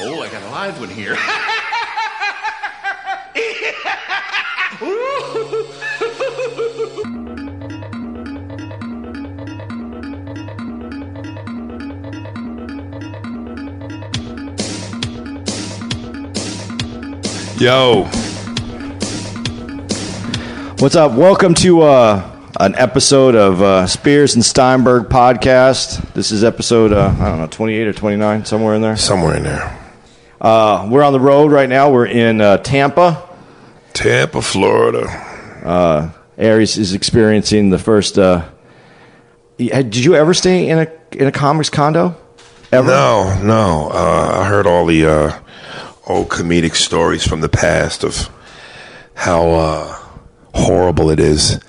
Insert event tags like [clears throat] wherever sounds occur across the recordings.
Oh, I got a live one here. [laughs] Yo. What's up? Welcome to uh, an episode of uh, Spears and Steinberg podcast. This is episode, uh, I don't know, 28 or 29, somewhere in there. Somewhere in there. Uh, we're on the road right now. We're in uh, Tampa. Tampa, Florida. Aries is experiencing the first. Uh, did you ever stay in a in a comics condo? Ever? No, no. Uh, I heard all the uh, old comedic stories from the past of how uh, horrible it is.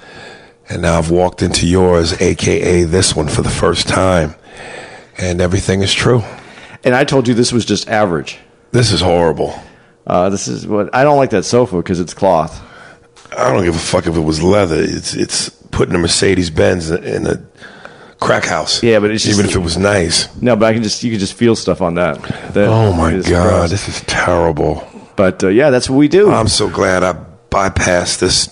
And now I've walked into yours, aka this one, for the first time. And everything is true. And I told you this was just average. This is horrible. Uh, this is what I don't like that sofa because it's cloth. I don't give a fuck if it was leather. It's it's putting a Mercedes Benz in a crack house. Yeah, but it's just even just- if it was nice. No, but I can just you can just feel stuff on that. That Oh my god, gross. this is terrible. But uh, yeah, that's what we do. I'm so glad I bypassed this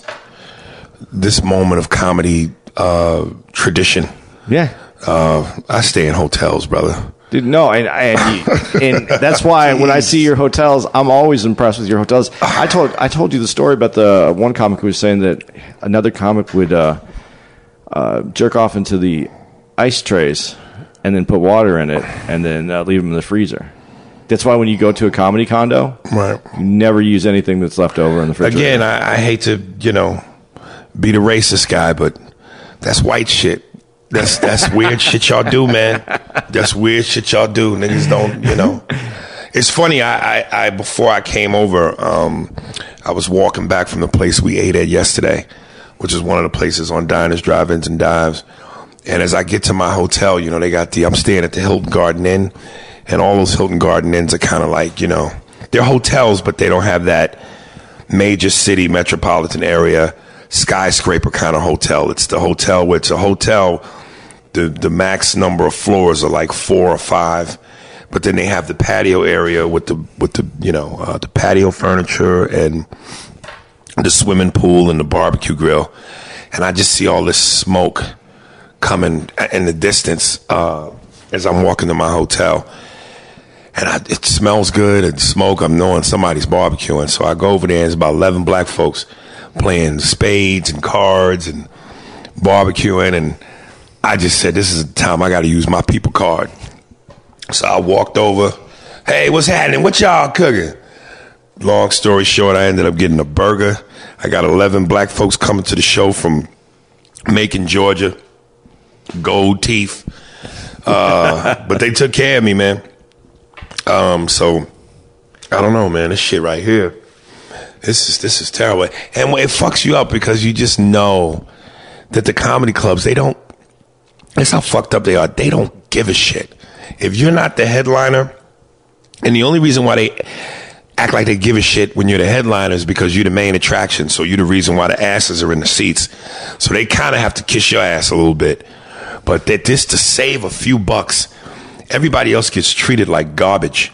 this moment of comedy uh, tradition. yeah. Uh, I stay in hotels, brother. Dude, no, and, and, and [laughs] that's why when I see your hotels, I'm always impressed with your hotels. [sighs] I told I told you the story about the one comic who was saying that another comic would uh, uh, jerk off into the ice trays and then put water in it and then uh, leave them in the freezer. That's why when you go to a comedy condo, Right. you never use anything that's left over in the fridge. Again, I, I hate to you know be the racist guy, but that's white shit. That's that's weird [laughs] shit y'all do, man. That's weird shit y'all do. Niggas don't, you know. It's funny. I, I, I before I came over, um, I was walking back from the place we ate at yesterday, which is one of the places on diners, drive-ins, and dives. And as I get to my hotel, you know, they got the I'm staying at the Hilton Garden Inn, and all those Hilton Garden Inns are kind of like, you know, they're hotels, but they don't have that major city metropolitan area skyscraper kind of hotel. It's the hotel where it's a hotel. The the max number of floors are like four or five, but then they have the patio area with the with the you know uh, the patio furniture and the swimming pool and the barbecue grill, and I just see all this smoke coming in the distance uh, as I'm walking to my hotel and I, it smells good and smoke. I'm knowing somebody's barbecuing, so I go over there. and There's about eleven black folks playing spades and cards and barbecuing, and I just said, "This is the time I got to use my people card." So I walked over. Hey, what's happening? What y'all cooking? Long story short, I ended up getting a burger. I got eleven black folks coming to the show from Macon, Georgia. Gold teeth, uh, [laughs] but they took care of me, man. Um, so I don't know, man. This shit right here, this is this is terrible, and it fucks you up because you just know that the comedy clubs they don't. That's how fucked up they are. They don't give a shit if you're not the headliner, and the only reason why they act like they give a shit when you're the headliner is because you're the main attraction. So you're the reason why the asses are in the seats. So they kind of have to kiss your ass a little bit, but that just to save a few bucks everybody else gets treated like garbage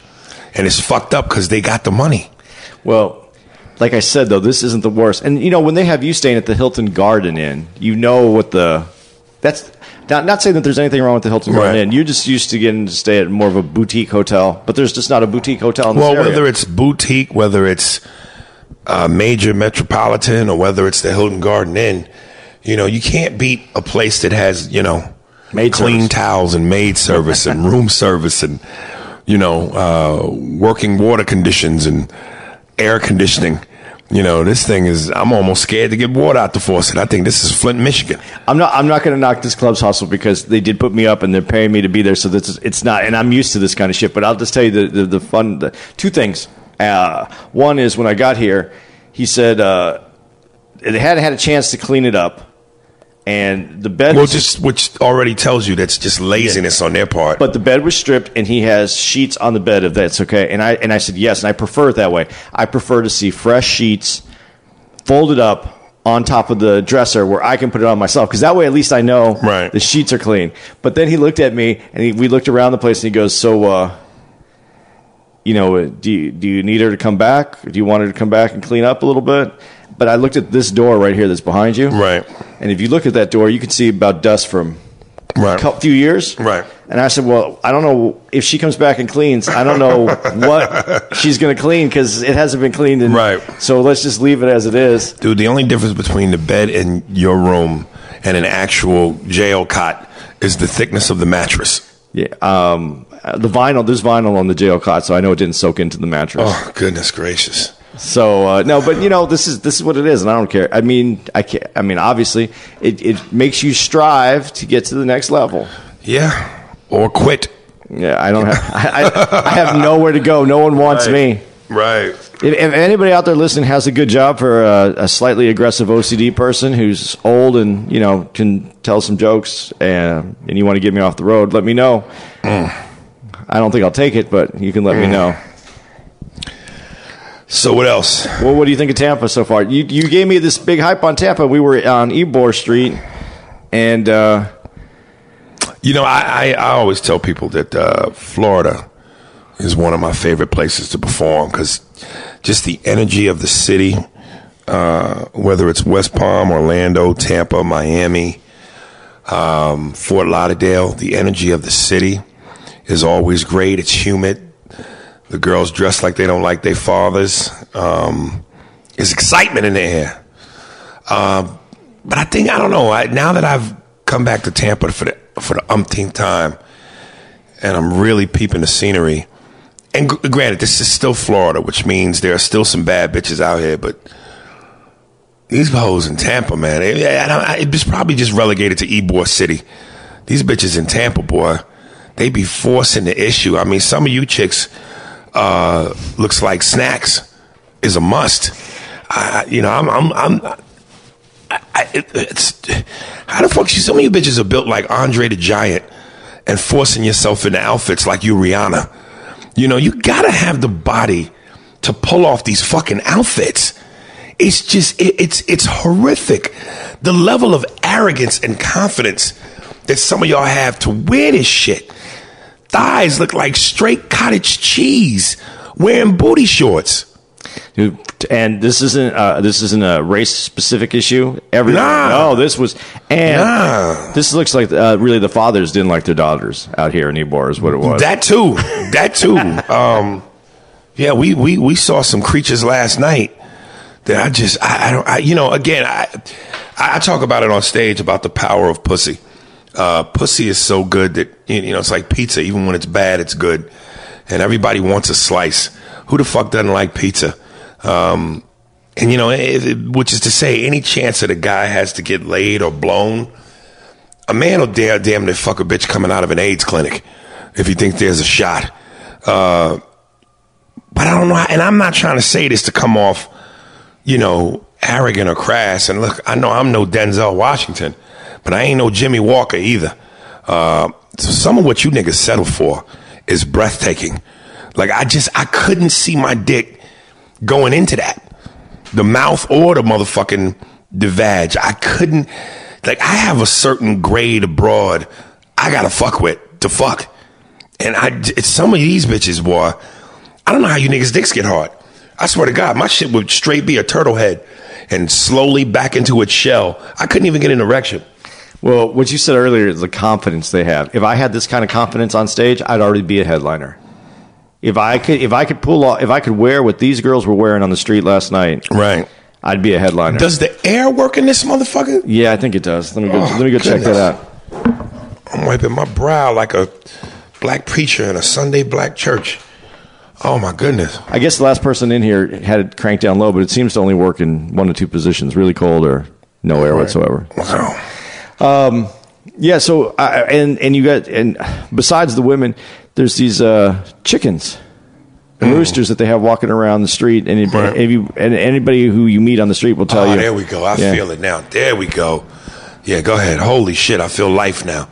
and it's fucked up because they got the money Well, like I said though, this isn't the worst. And you know, when they have you staying at the Hilton Garden Inn, you know what the that's not, not saying that there's anything wrong with the Hilton Garden Right. Inn. You're just used to getting to stay at more of a boutique hotel, but there's just not a boutique hotel Well, area. whether it's boutique, whether it's uh, major metropolitan, or whether it's the Hilton Garden Inn, you know, you can't beat a place that has, you know, Maid clean service. towels and maid [laughs] service and room service and, you know, uh, working water conditions and air conditioning. You know, this thing is, I'm almost scared to get water out the faucet. I think this is Flint, Michigan. I'm not. I'm not going to knock this club's hustle because they did put me up and they're paying me to be there. So this is, it's not, and I'm used to this kind of shit. But I'll just tell you the the, the fun. The, two things. Uh, one is when I got here, he said uh, it had had a chance to clean it up, and the bed. Well, was just, which already tells you that's just laziness on their part. but the bed was stripped, and he has sheets on the bed. If that's okay, and I and I said yes, and I prefer it that way. I prefer to see fresh sheets folded up on top of the dresser where I can put it on myself because that way at least I know Right. the sheets are clean. But then he looked at me and he, we looked around the place and he goes, "So, uh, you know, do you, do you need her to come back? Do you want her to come back and clean up a little bit?" But I looked at this door right here that's behind you, Right. And if you look at that door, you can see about dust from right. a few years. Right. And I said, well, I don't know if she comes back and cleans. I don't know [laughs] what she's going to clean because it hasn't been cleaned. In, Right. So let's just leave it as it is. Dude, the only difference between the bed in your room and an actual jail cot is the thickness of the mattress. Yeah. Um, the vinyl, there's vinyl on the jail cot, so I know it didn't soak into the mattress. Oh, goodness gracious. So uh, no, but you know, this is this is what it is, and I don't care. I mean, I can't. I mean, obviously, it, it makes you strive to get to the next level. Yeah. Or quit. Yeah, I don't have. I, I, I have nowhere to go. No one wants me. Right. If, if anybody out there listening has a good job for a, a slightly aggressive OCD person who's old and you know can tell some jokes and and you want to get me off the road, let me know. I don't think I'll take it, but you can let me know. So what else? Well, what do you think of Tampa so far? You you gave me this big hype on Tampa. We were on Ybor Street, and uh, You know, I, I, I always tell people that uh, Florida is one of my favorite places to perform because just the energy of the city, uh, whether it's West Palm, Orlando, Tampa, Miami, um, Fort Lauderdale, the energy of the city is always great. It's humid. The girls dress like they don't like their fathers. Um, there's excitement in the air. Um, but I think I don't know. I, now that I've come back to Tampa for the for the umpteenth time, and I'm really peeping the scenery. And gr- granted, this is still Florida, which means there are still some bad bitches out here. But these hoes in Tampa, man, it, it's probably just relegated to Ybor City. These bitches in Tampa, boy, they be forcing the issue. I mean, some of you chicks uh, looks like snacks is a must. I, you know, I'm, I'm, I'm I, it, it's how the fuck you? Some of you bitches are built like Andre the Giant and forcing yourself into outfits like you Rihanna. You know, you gotta have the body to pull off these fucking outfits. It's just it, it's it's horrific. The level of arrogance and confidence that some of y'all have to wear this shit. Thighs look like straight cottage cheese wearing booty shorts. Dude, and this isn't uh, this isn't a race specific issue. Every Nah. no, this was and Nah. this looks like uh, really the fathers didn't like their daughters out here in Ybor is what it was. That too. That too. [laughs] um, yeah, we, we we saw some creatures last night that I just I, I don't I, you know again I I talk about it on stage about the power of pussy. Uh, pussy is so good that you know it's like pizza. Even when it's bad, it's good, and everybody wants a slice. Who the fuck doesn't like pizza? Um, and you know, which is to say, any chance that a guy has to get laid or blown, a man will dare damn near fuck a bitch coming out of an AIDS clinic if he thinks there's a shot. Uh, but I don't know, and I'm not trying to say this to come off, you know, arrogant or crass. And look, I know I'm no Denzel Washington, but I ain't no Jimmie Walker either. Uh, so some of what you niggas settle for is breathtaking. Like I just I couldn't see my dick going into that, the mouth or the motherfucking the vag. I couldn't. Like I have a certain grade abroad I gotta fuck with to fuck. And I, it's some of these bitches, boy. I don't know how you niggas dicks get hard. I swear to God, my shit would straight be a turtle head and slowly back into its shell. I couldn't even get an erection. Well, what you said earlier is the confidence they have. If I had this kind of confidence on stage, I'd already be a headliner. If I could, if I could pull off, if I could wear what these girls were wearing on the street last night, Right. I'd be a headliner. Does the air work in this motherfucker? yeah, I think it does. Let me go. Oh, let me go check that out. I'm wiping my brow like a black preacher in a Sunday black church. Oh my goodness. I guess the last person in here had it cranked down low, but it seems to only work in one or two positions: really cold or no air whatsoever. Wow. Yeah. So, I and and you got and besides the women, there's these uh, chickens, and roosters that they have walking around the street, and, if, Right. you, and anybody who you meet on the street will tell Oh, you. there we go. I Yeah. feel it now. There we go. Yeah, go ahead. Holy shit, I feel life now.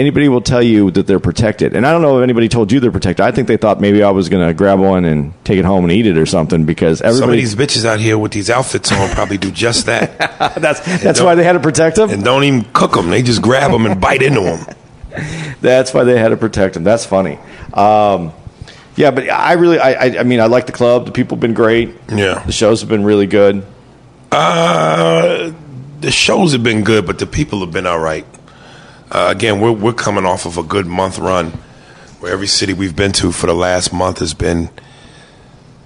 Anybody will tell you that they're protected, and I don't know if anybody told you they're protected. I think they thought maybe I was going to grab one and take it home and eat it or something because Some of everybody. these bitches out here with these outfits on probably do just that. [laughs] that's [laughs] that's why they had to protect them. and don't even cook them. They just grab them and bite into them. That's why they had to protect them. That's funny. Um, yeah, but I really, I, I, I mean, I like the club. The people have been great. Yeah. The shows have been really good. Uh, the shows have been good, but the people have been all right. Uh, again, we're we're coming off of a good month run, where every city we've been to for the last month has been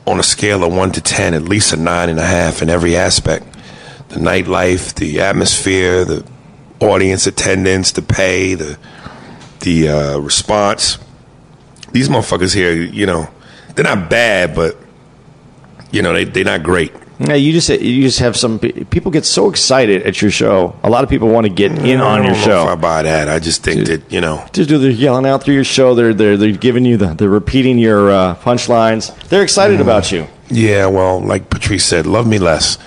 on a scale of one to ten, at least a nine and a half in every aspect. The nightlife, the atmosphere, the audience attendance, the pay, the the uh, response. These motherfuckers here, you know, they're not bad, but you know they they're not great. Yeah, you just you just have some people get so excited at your show. A lot of people want to get in I on your if I buy that. I just think that you know. Just do they're yelling out through your show. They're they're they're giving you the they're repeating your uh, punchlines. They're excited about you. Yeah, well, like Patrice said, love me less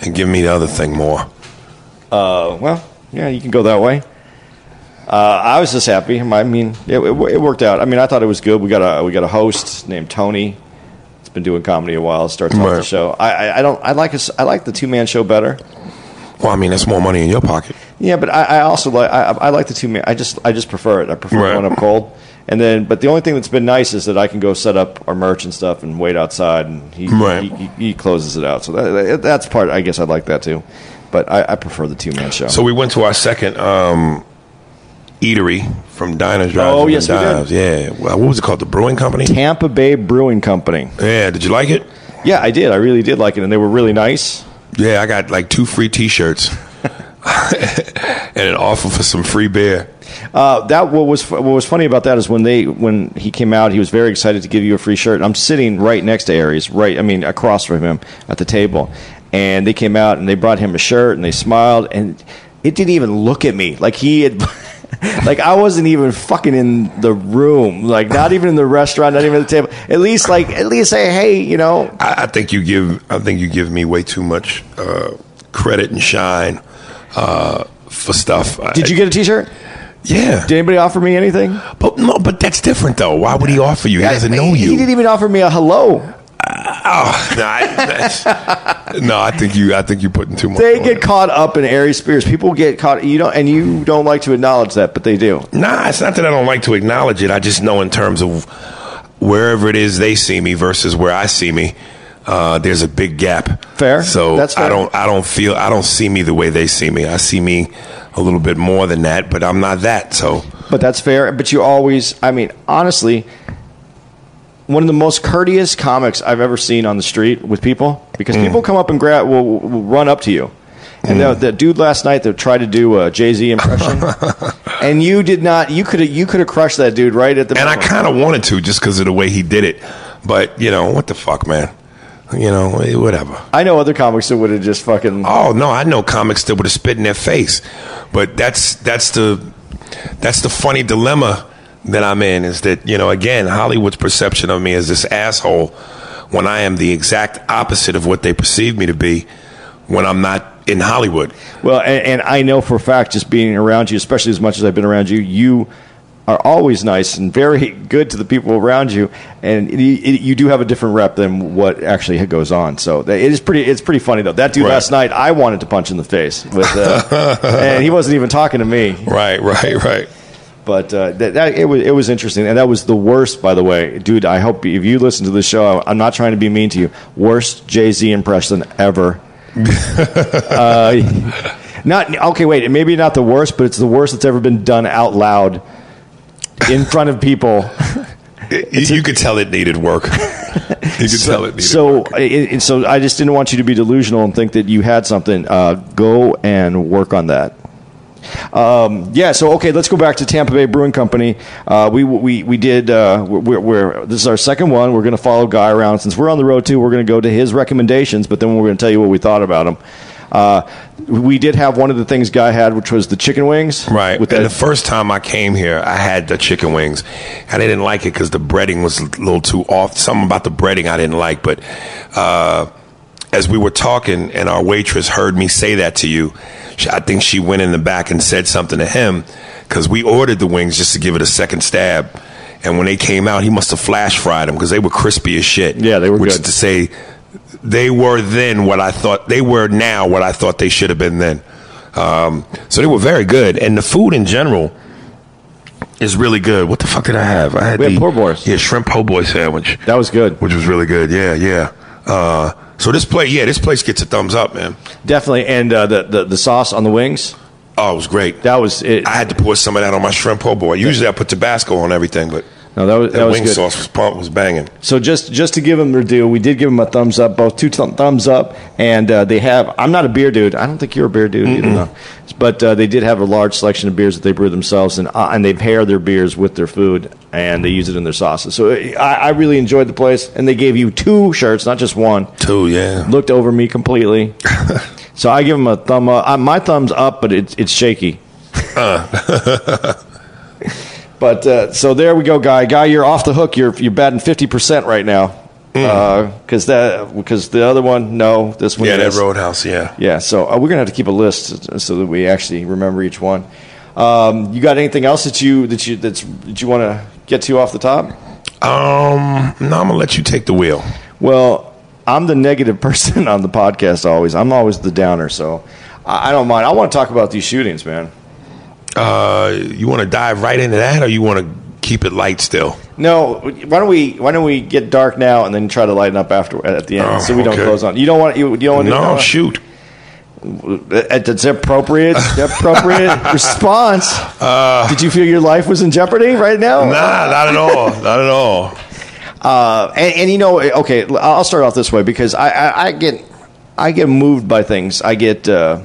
and give me the other thing more. Uh, well, yeah, you can go that way. Uh, I was just happy. I mean, it, it, it worked out. I mean, I thought it was good. We got a we got a host named Tony. Been doing comedy a while. Starts off the Right. show. I, I, I don't. I like a s I like the two man show better. Well, I mean, that's more money in your pocket. Yeah, but I, I also like I, I like the two man. I just I just prefer it. I prefer Right. one up cold. And then, but the only thing that's been nice is that I can go set up our merch and stuff and wait outside, and he Right. he, he, he closes it out. So that, that's part. I guess I'd like that too. But I, I prefer the two man show. So we went to our second um, eatery from Diners, Drives, Oh, yes, we did. Yeah. Well, what was it called? The Brewing Company. Tampa Bay Brewing Company. Yeah. Did you like it? Yeah, I did. I really did like it, and they were really nice. Yeah, I got like two free T-shirts [laughs] and an offer for some free beer. Uh, that what was what was funny about that is when they when he came out, he was very excited to give you a free shirt. I'm sitting right next to Aries, right. I mean, across from him at the table, and they came out and they brought him a shirt and they smiled and it didn't even look at me like he had. [laughs] [laughs] like I wasn't even fucking in the room, like not even in the restaurant, not even at the table. At least, like at least say, hey, you know, I, I think you give I think you give me way too much uh, credit and shine uh, for stuff. did you get a T-shirt? Yeah, Did anybody offer me anything? but no, but that's different though. Why would he offer you? He doesn't know you. He didn't even offer me a hello. Oh, no, I, [laughs] no, I think you. I think you're putting too much. They get it. caught up in Aries Spears. People get caught. You don't, and you don't like to acknowledge that, but they do. Nah, it's not that I don't like to acknowledge it. I just know in terms of wherever it is they see me versus where I see me, uh, there's a big gap. Fair. So That's fair. I don't. I don't feel. I don't see me the way they see me. I see me a little bit more than that, but I'm not that. So But that's fair. But you always, I mean, honestly, one of the most courteous comics I've ever seen on the street with people because Mm. people come up and grab, will, will run up to you. And the, the dude last night that tried to do a Jay Z impression, [laughs] and you did not. You could have. You could have crushed that dude right at the. and I kind of wanted to just because of the way he did it, but you know what the fuck, man. You know, eh, whatever. I know other comics that would have just fucking. Oh no, I know comics that would have spit in their face, but that's that's the that's the funny dilemma that I'm in. Is that you know again Hollywood's perception of me as this asshole when I am the exact opposite of what they perceive me to be when I'm not in Hollywood. Well, and, and I know for a fact, just being around you, especially as much as I've been around you, you are always nice and very good to the people around you, and it, it, you do have a different rep than what actually goes on. So it is pretty. It's pretty funny though. That dude Right. last night, I wanted to punch in the face with, uh, [laughs] and he wasn't even talking to me. Right, right, right. But uh, that, that it was it was interesting, and that was the worst, by the way, dude. I hope if you listen to the show, I'm not trying to be mean to you. Worst Jay Z impression ever. [laughs] uh, Not okay. Wait, maybe not the worst, but it's the worst that's ever been done out loud in front of people. [laughs] You, you could tell it needed work. [laughs] you could tell it needed So, work. it- so I just didn't want you to be delusional and think that you had something. Uh, go and work on that. Um, yeah. So okay, let's go back to Tampa Bay Brewing Company. Uh, we we we did. Uh, we're, we're this is our second one. We're going to follow Guy around since we're on the road too. We're going to go to his recommendations, but then we're going to tell you what we thought about him. Uh, we did have one of the things Guy had, which was the chicken wings. Right. With and the first time I came here, I had the chicken wings, and I didn't like it because the breading was a little too off. Something about the breading I didn't like. But uh, as we were talking, and our waitress heard me say that to you, I think she went in the back and said something to him because we ordered the wings just to give it a second stab. And when they came out, he must have flash fried them because they were crispy as shit. Yeah, they were Which good. is to say, they were then what I thought they were now what I thought they should have been then. Um, so they were very good, and the food in general is really good. What the fuck did I have? I had We had the po' boys. yeah shrimp po' boy sandwich, that was good. which was really good. Yeah, yeah. Uh, so this place, yeah, this place gets a thumbs up, man. Definitely, and uh, the, the the sauce on the wings. Oh, it was great. That was it. I had to pour some of that on my shrimp po' boy. Usually I put Tabasco on everything, but No, that was that, that was wing good. sauce was pump was banging. So just just to give them their due, we did give them a thumbs up, both two th- thumbs up, and uh, they have. I'm not a beer dude. I don't think you're a beer dude, either, no. but uh, they did have a large selection of beers that they brew themselves, and uh, and they pair their beers with their food, and they use it in their sauces. So uh, I, I really enjoyed the place, and they gave you two shirts, not just one. Two, yeah. Looked over me completely. [laughs] so I give them a thumb up. Uh, my thumb's up, but it's it's shaky. [laughs] But uh, so there we go, guy. Guy, you're off the hook. You're you're batting fifty percent right now. Because that because the other one, no, this one, Yeah, that. Roadhouse, yeah. Yeah, so uh, we're gonna have to keep a list so that we actually remember each one. Um, you got anything else that you that you that's, that you want to get to off the top? Um, no, I'm gonna let you take the wheel. Well, I'm the negative [laughs] person on the podcast. Always, I'm always the downer. So I, I don't mind. I want to talk about these shootings, man. Uh, you want to dive right into that, or you want to keep it light still? No, why don't we why don't we get dark now and then try to lighten up after at the end Oh, so we don't okay. close on. You don't want you, you don't want No, to shoot. It's appropriate appropriate [laughs] response. Uh, Did you feel your life was in jeopardy right now? Nah, not at all. Not at all. Uh, and, and you know, okay, I'll start off this way because I, I, I get I get moved by things. I get uh,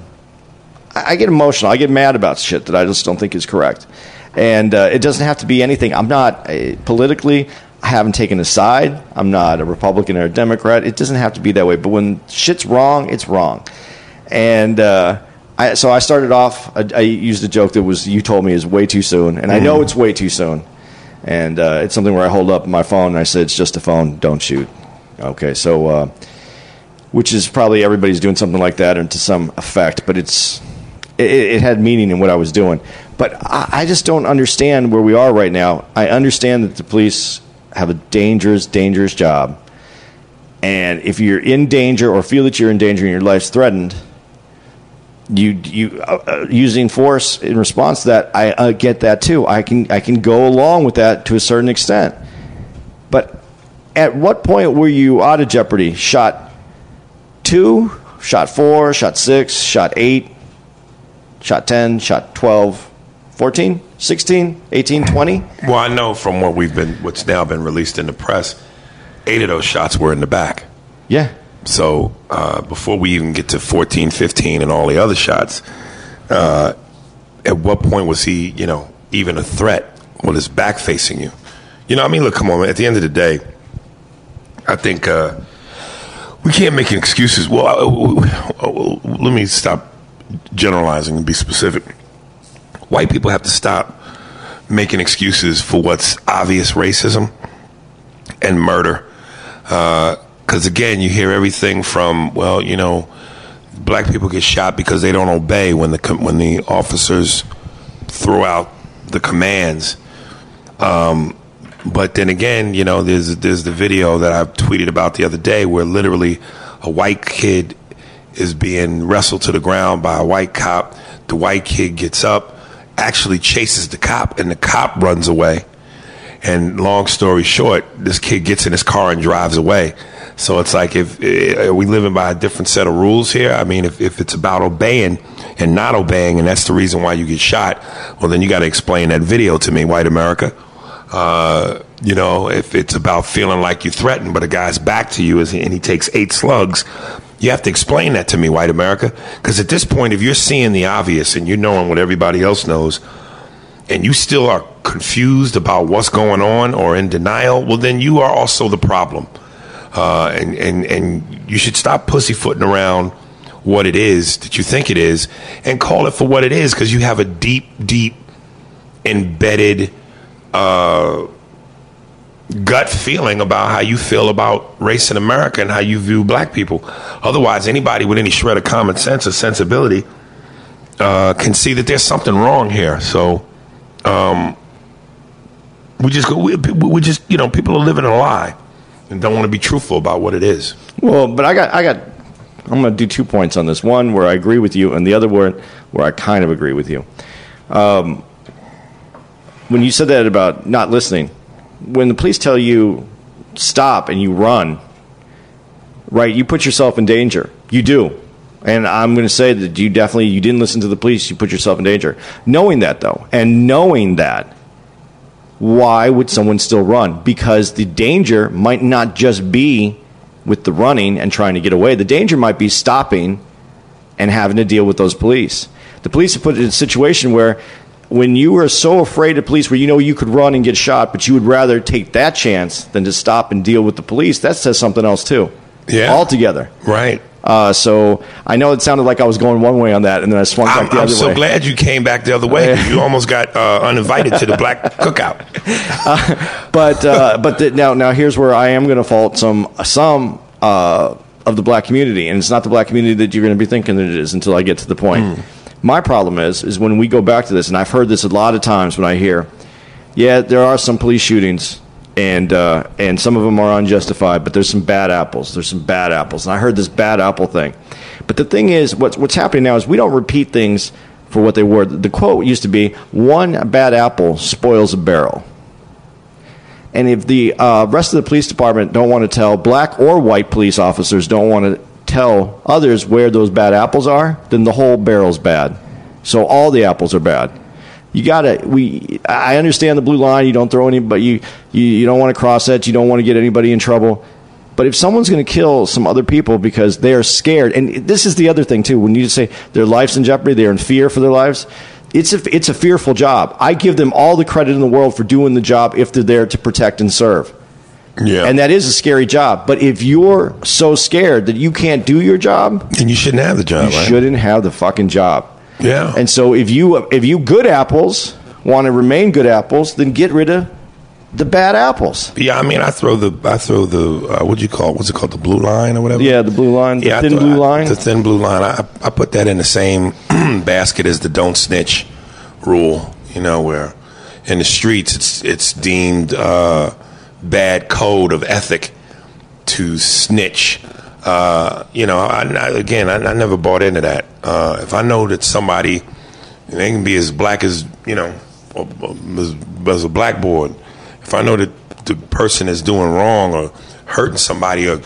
I get emotional. I get mad about shit that I just don't think is correct. And uh, it doesn't have to be anything. I'm not uh, politically. I haven't taken a side. I'm not a Republican or a Democrat. It doesn't have to be that way. But when shit's wrong, it's wrong. And uh, I, so I started off. I, I used a joke that was you told me is way too soon, and I know it's way too soon. And uh, it's something where I hold up my phone and I said, "It's just a phone. Don't shoot." Okay, so uh, which is probably everybody's doing something like that, and to some effect, but it's it, it had meaning in what I was doing. But I, I just don't understand where we are right now. I understand that the police have a dangerous, dangerous job, and if you're in danger or feel that you're in danger and your life's threatened, you you uh, uh, using force in response to that. I uh, get that too. I can I can go along with that to a certain extent, but at what point were you out of jeopardy? Shot two, shot four, shot six, shot eight, shot 10, shot 12, 14, 16, 18, 20? Well, I know from what we've been, what's now been released in the press, eight of those shots were in the back. Yeah. So uh, before we even get to 14, 15, and all the other shots, uh, at what point was he, you know, even a threat with his back facing you? You know, I mean, look, come on, man. At the end of the day, I think uh, we can't make excuses. Well, uh, uh, let me stop generalizing and be specific. White people have to stop making excuses for what's obvious racism and murder. Because again, you hear everything from well, you know, black people get shot because they don't obey when the when the officers throw out the commands. Um, but then again, you know, there's there's the video that I tweeted about the other day where literally a white kid is being wrestled to the ground by a white cop. The white kid gets up, actually chases the cop, and the cop runs away. And long story short, this kid gets in his car and drives away. So it's like if uh, are we living by a different set of rules here? I mean, if, if it's about obeying and not obeying, and that's the reason why you get shot, well, then you got to explain that video to me, white America. Uh, you know, if it's about feeling like you're threatened, but a guy's back to you and he takes eight slugs, you have to explain that to me, white America. Because at this point, if you're seeing the obvious and you're knowing what everybody else knows, and you still are confused about what's going on or in denial, well, then you are also the problem. Uh, and, and, and you should stop pussyfooting around what it is that you think it is and call it for what it is because you have a deep, deep, embedded uh, gut feeling about how you feel about race in America and how you view black people. Otherwise, anybody with any shred of common sense or sensibility uh, can see that there's something wrong here. So, um, we just we, we just you know people are living a lie and don't want to be truthful about what it is. Well, but I got I got I'm going to do two points on this. One where I agree with you, and the other one where I kind of agree with you. Um, when you said that about not listening, when the police tell you stop and you run, right? You put yourself in danger. You do. And I'm going to say that you definitely you didn't listen to the police. You put yourself in danger. Knowing that though, and knowing that, why would someone still run? Because the danger might not just be with the running and trying to get away. The danger might be stopping and having to deal with those police. The police have put it in a situation where when you are so afraid of police where you know you could run and get shot, but you would rather take that chance than to stop and deal with the police, that says something else too. Yeah. Altogether. Right. Uh, so I know it sounded like I was going one way on that, and then I swung back I'm, the I'm so way. glad you came back the other way. [laughs] you almost got uh, uninvited to the black [laughs] cookout. but uh, but the, now now here's where I am going to fault some some uh, of the black community, and it's not the black community that you're going to be thinking that it is until I get to the point. My problem is is when we go back to this, and I've heard this a lot of times when I hear, yeah, there are some police shootings. And uh, and some of them are unjustified, but there's some bad apples. There's some bad apples, and I heard this bad apple thing. But the thing is, what's what's happening now is we don't repeat things for what they were. The quote used to be, "One bad apple spoils a barrel." And if the uh, rest of the police department don't want to tell black or white police officers don't want to tell others where those bad apples are, then the whole barrel's bad. So all the apples are bad. You gotta. We. I understand the blue line. You don't throw any, but you you, you don't want to cross that. You don't want to get anybody in trouble. But if someone's going to kill some other people because they are scared, and this is the other thing too, when you say their life's in jeopardy, they're in fear for their lives. It's a, it's a fearful job. I give them all the credit in the world for doing the job if they're there to protect and serve. Yeah. And that is a scary job. But if you're so scared that you can't do your job, and you shouldn't have the job, you right? shouldn't have the fucking job. Yeah. And so if you if you good apples want to remain good apples, then get rid of the bad apples. yeah, I mean, I throw the, I throw the, uh, what do you call it? What's it called? The blue line or whatever? Yeah, the blue line, the I thin blue I- line. The thin blue line. I, I put that in the same [clears throat] basket as the don't snitch rule, you know, where in the streets it's, it's deemed, uh, bad code of ethic to snitch. Uh, you know, I, I, again, I, I never bought into that. Uh, if I know that somebody, they can be as black as, you know, as, as a blackboard. If I know that the person is doing wrong or hurting somebody or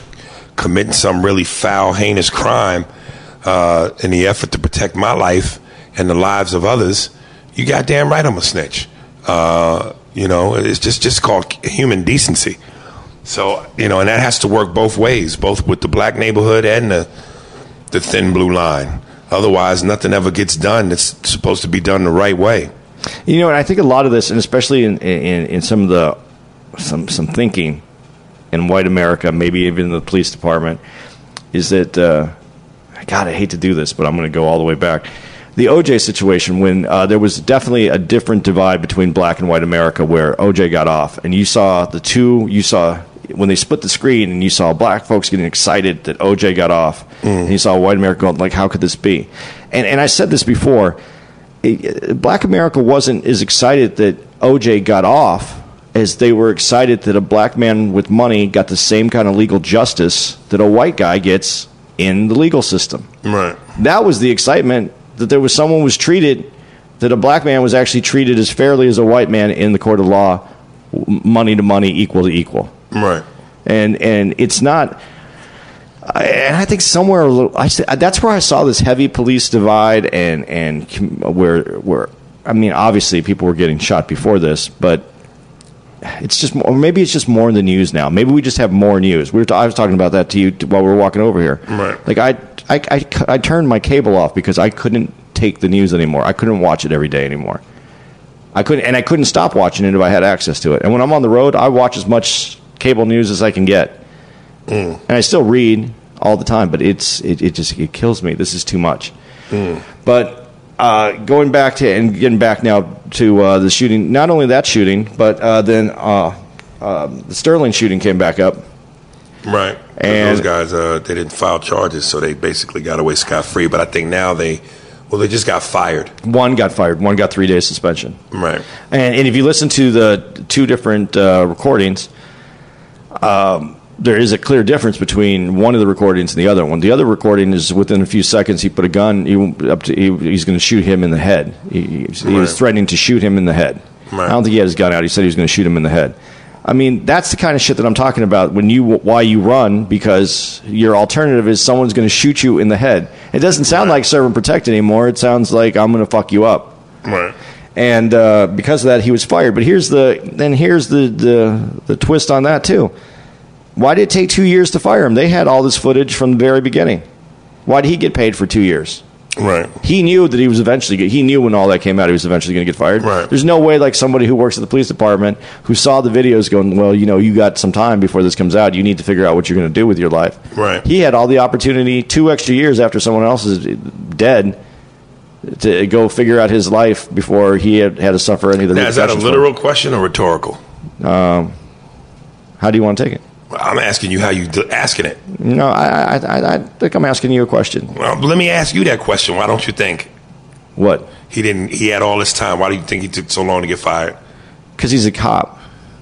committing some really foul, heinous crime uh, in the effort to protect my life and the lives of others, you goddamn right I'm a snitch. Uh, you know, it's just just called human decency. So you know, and that has to work both ways, both with the black neighborhood and the the thin blue line. Otherwise, nothing ever gets done that's supposed to be done the right way. You know, and I think a lot of this, and especially in, in, in some of the some some thinking in white America, maybe even the police department, is that uh, God, I hate to do this, but I'm going to go all the way back. The OJ situation, when uh, there was definitely a different divide between black and white America, where OJ got off, and you saw the two, you saw when they split the screen, and you saw black folks getting excited that OJ got off, and you saw white America going like, "How could this be?" And and I said this before it- black America wasn't as excited that OJ got off as they were excited that a black man with money got the same kind of legal justice that a white guy gets in the legal system. Right. That was the excitement that there was someone was treated that a black man was actually treated as fairly as a white man in the court of law money to money, equal to equal Right. and and it's not. I, and I think somewhere a little, I that's where I saw this heavy police divide and and where where I mean obviously people were getting shot before this, but it's just more, maybe it's just more in the news now. Maybe we just have more news. We were t- I was talking about that to you while we were walking over here. Right. Like I, I I I turned my cable off because I couldn't take the news anymore. I couldn't watch it every day anymore. I couldn't, and I couldn't stop watching it if I had access to it. And when I'm on the road, I watch as much cable news as I can get, and I still read all the time. But it's it, it just it kills me. This is too much. But uh, going back to and getting back now to uh, the shooting, not only that shooting, but uh, then uh, uh, the Sterling shooting came back up. Right. And- those guys, uh, they didn't file charges, so they basically got away scot free. But I think now they, well, they just got fired. One got fired. One got three days suspension. Right. And, and if you listen to the two different uh, recordings, um, there is a clear difference between one of the recordings and the other one. The other recording is within a few seconds. He put a gun he, up to. He, he's going to shoot him in the head. He, he, he was threatening to shoot him in the head. Right. I don't think he had his gun out. He said he was going to shoot him in the head. I mean, that's the kind of shit that I'm talking about. When you why you run because your alternative is someone's going to shoot you in the head. It doesn't sound Right. like serve and protect anymore. It sounds like I'm going to fuck you up Right. and uh, because of that, he was fired. But here's the then here's the, the the twist on that too. Why did it take two years to fire him? They had all this footage from the very beginning. Why did he get paid for two years? Right. He knew that he was eventually. Get, he knew when all that came out, he was eventually going to get fired. Right. There's no way, like somebody who works at the police department who saw the videos, going, "Well, you know, you got some time before this comes out. You need to figure out what you're going to do with your life." Right. He had all the opportunity, two extra years after someone else is dead, to go figure out his life before he had, had to suffer any of the Now, is that a repercussions for it. literal question or rhetorical? Um, how do you want to take it? I'm asking you how you d- asking it. No, I, I, I, I think I'm asking you a question. Well, let me ask you that question. Why don't you think What? he didn't? He had all this time. Why do you think he took so long to get fired? Because he's a cop.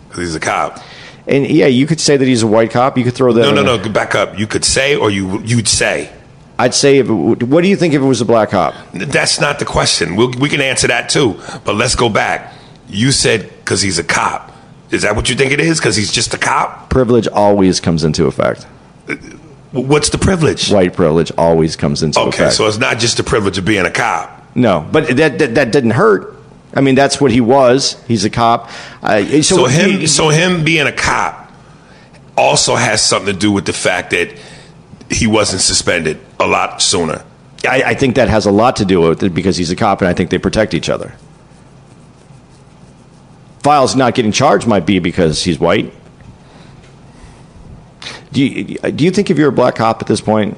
Because he's a cop. And yeah, you could say that he's a white cop. You could throw that. No, in no, there. no. Back up. You could say, or you you'd say. I'd say, if it, what do you think if it was a black cop? That's not the question. We'll, we can answer that too. But let's go back. You said because he's a cop. Is that what you think it is? Because he's just a cop? Privilege always comes into effect. What's the privilege? White privilege always comes into Okay, effect. Okay, so it's not just the privilege of being a cop. no, but that, that that didn't hurt. I mean, that's what he was. He's a cop. Uh, so So him, he- so him being a cop also has something to do with the fact that he wasn't suspended a lot sooner. I, I think that has a lot to do with it because he's a cop, and I think they protect each other. Files not getting charged might be because he's white. Do you, do you think if you're a black cop at this point?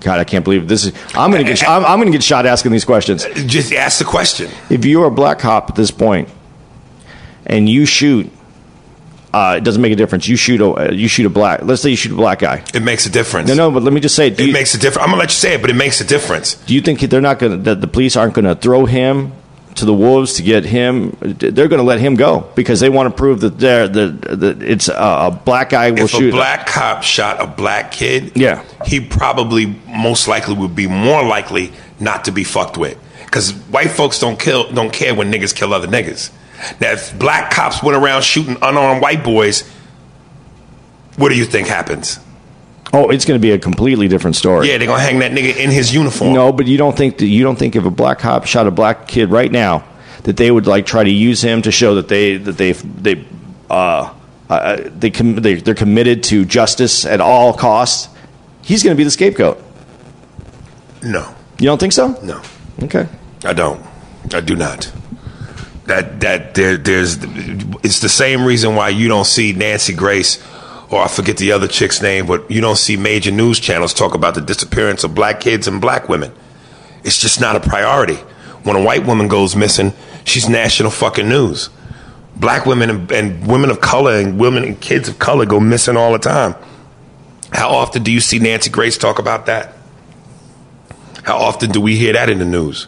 God, I can't believe this is. I'm gonna get. I'm, I'm gonna get shot asking these questions. Just ask the question. If you're a black cop at this point, and you shoot, uh, it doesn't make a difference. You shoot a. You shoot a black. Let's say you shoot a black guy. It makes a difference. No, no, but let me just say. It you, makes a difference. I'm gonna let you say it, but it makes a difference. do you think they're not going to that the police aren't going to throw him to the wolves to get him they're going to let him go because they want to prove that they're the, the it's a, a black guy will if shoot a black cop shot a black kid, Yeah. he probably most likely would be more likely not to be fucked with. Because white folks don't kill, don't care when niggas kill other niggas. Now, if black cops went around shooting unarmed white boys, what do you think happens? Oh it's going to be a completely different story Yeah, they're gonna hang that nigga in his uniform. no but you don't think that you don't think if a black cop shot a black kid right now that they would like try to use him to show that they that they they uh, uh they, com- they they're committed to justice at all costs he's going to be the scapegoat no, you don't think so no. okay I don't. I do not. That that there there's it's the same reason why you don't see Nancy Grace or I forget the other chick's name, but you don't see major news channels talk about the disappearance of black kids and black women. It's just not a priority. When a white woman goes missing, she's national fucking news. Black women and, and women of color and women and kids of color go missing all the time. How often do you see Nancy Grace talk about that? How often do we hear that in the news?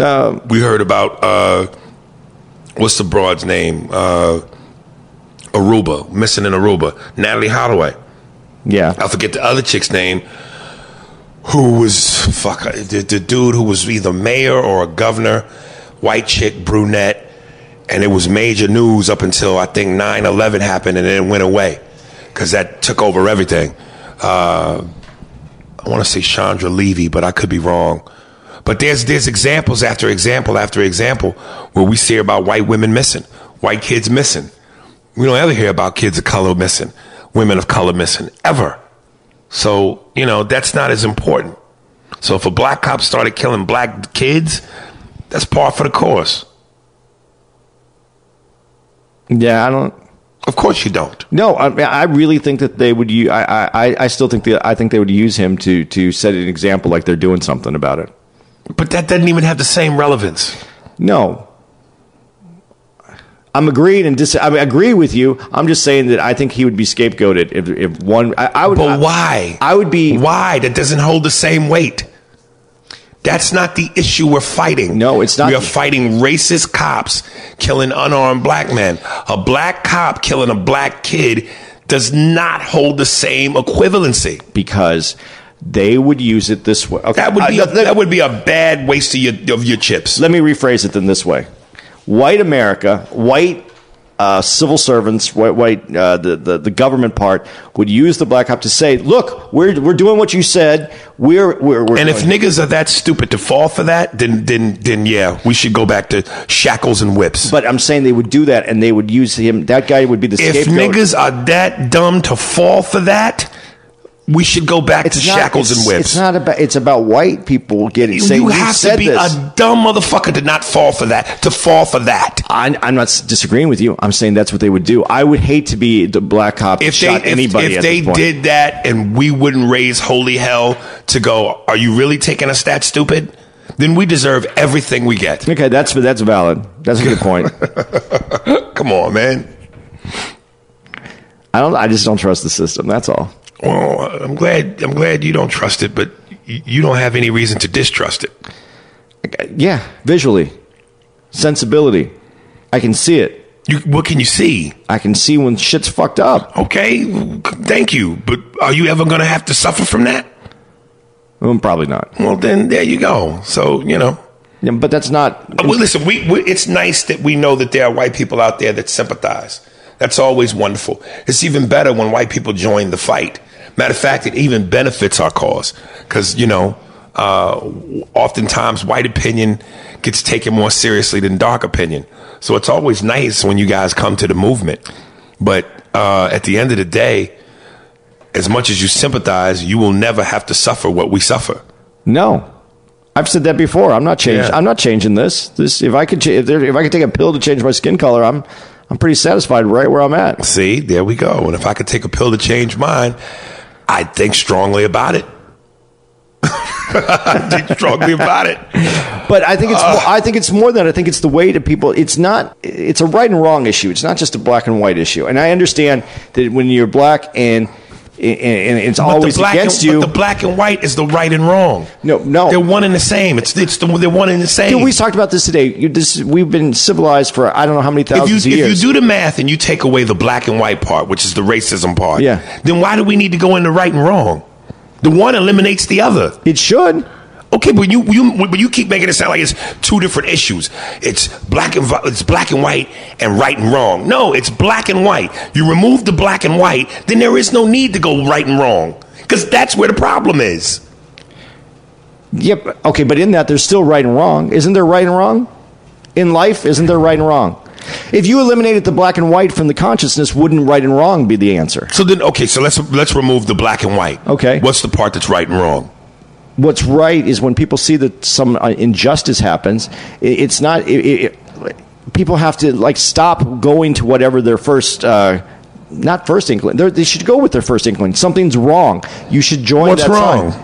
uh, we heard about uh, what's the broad's name? Uh, Aruba, missing in Aruba. Natalee Holloway. yeah I forget the other chick's name. Who was fuck the, the dude who was either mayor or a governor, white chick, brunette, and it was major news up until I think 9/11 happened, and then it went away because that took over everything. Uh, I want to say Chandra Levy, but I could be wrong. But there's there's examples after example after example where we see about white women missing, white kids missing. We don't ever hear about kids of color missing, women of color missing, ever. So, you know, that's not as important. So if a black cop started killing black kids, that's par for the course. Yeah, I don't. Of course you don't. No, I, I really think that they would. u- I, I, I still think that I think they would use him to to set an example, like they're doing something about it. But that doesn't even have the same relevance. No, I'm agreeing and dis- I agree with you. I'm just saying that I think he would be scapegoated if if one. I, I would. But why? I would be. Why? That doesn't hold the same weight. That's not the issue we're fighting. No, it's not. We are fighting racist cops killing unarmed black men. A black cop killing a black kid does not hold the same equivalency. because they would use it this way. Okay, That would be uh, a, that would be a bad waste of your of your chips. let me rephrase it then this way: white America, white uh, civil servants, white, white uh, the, the the government part would use the black cop to say, "Look, we're we're doing what you said. We're we're." we're And if niggas are that stupid to fall for that, then then then yeah, we should go back to shackles and whips. but I'm saying they would do that, and they would use him. That guy would be the same. if scapegoat. niggas are that dumb to fall for that, we should go back to not- shackles and whips. It's not about. It's about white people getting. saying, you "We have to be this." a dumb motherfucker to not fall for that. To fall for that. I, I'm not disagreeing with you. I'm saying that's what they would do. I would hate to be the black cop If they shot if, anybody. if they did that and we wouldn't raise holy hell to go, are you really taking us that stupid? Then we deserve everything we get. Okay, that's that's valid. That's a good point. [laughs] [laughs] Come on, man. I don't. I just don't trust the system. That's all. Well, I'm glad. I'm glad you don't trust it, but you don't have any reason to distrust it. Yeah, visually, sensibility. I can see it. You, what can you see? I can see when shit's fucked up. Okay, thank you, but are you ever going to have to suffer from that? Mm, probably not. Well, then there you go. So you know. Yeah, but that's not. Uh, Well, listen, we, we, it's nice that we know that there are white people out there that sympathize. That's always wonderful. It's even better when white people join the fight. Matter of fact, it even benefits our cause because, you know, uh, oftentimes white opinion gets taken more seriously than dark opinion. So it's always nice when you guys come to the movement. But uh, at the end of the day, as much as you sympathize, you will never have to suffer what we suffer. No, I've said that before. I'm not changing. Yeah. I'm not changing this. This if I could if, there, if I could take a pill to change my skin color, I'm I'm pretty satisfied right where I'm at. See, there we go. And if I could take a pill to change mine, I'd think strongly about it. [laughs] I'd think strongly about it. But I think it's more, I think it's more than I think it's the way that people. It's not. It's a right and wrong issue. It's not just a black and white issue. And I understand that when you're black and and, it's But always against and, you. But the black and white is the right and wrong. No, no. They're one and the same. It's it's the, they're one and the same. Dude, we talked about this today. You, this, we've been civilized for I don't know how many if you, thousands of years. If you do the math and you take away the black and white part, which is the racism part, Yeah. then why do we need to go into right and wrong? The one eliminates the other. it should. Okay, but you you but you keep making it sound like it's two different issues. It's black and it's black and white and right and wrong. No, it's black and white. You remove the black and white, then there is no need to go right and wrong because that's where the problem is. Yep. Okay, but in that, there's still right and wrong. Isn't there right and wrong? In life, isn't there right and wrong? If you eliminated the black and white from the consciousness, wouldn't right and wrong be the answer? So then, okay, so let's let's remove the black and white. Okay. what's the part that's right and wrong? What's right is when people see that some uh, injustice happens, it's not. It, it, people have to like stop going to whatever their first. Uh, not first inkling. They're, they should go with their first inkling. Something's wrong. You should join. What's wrong?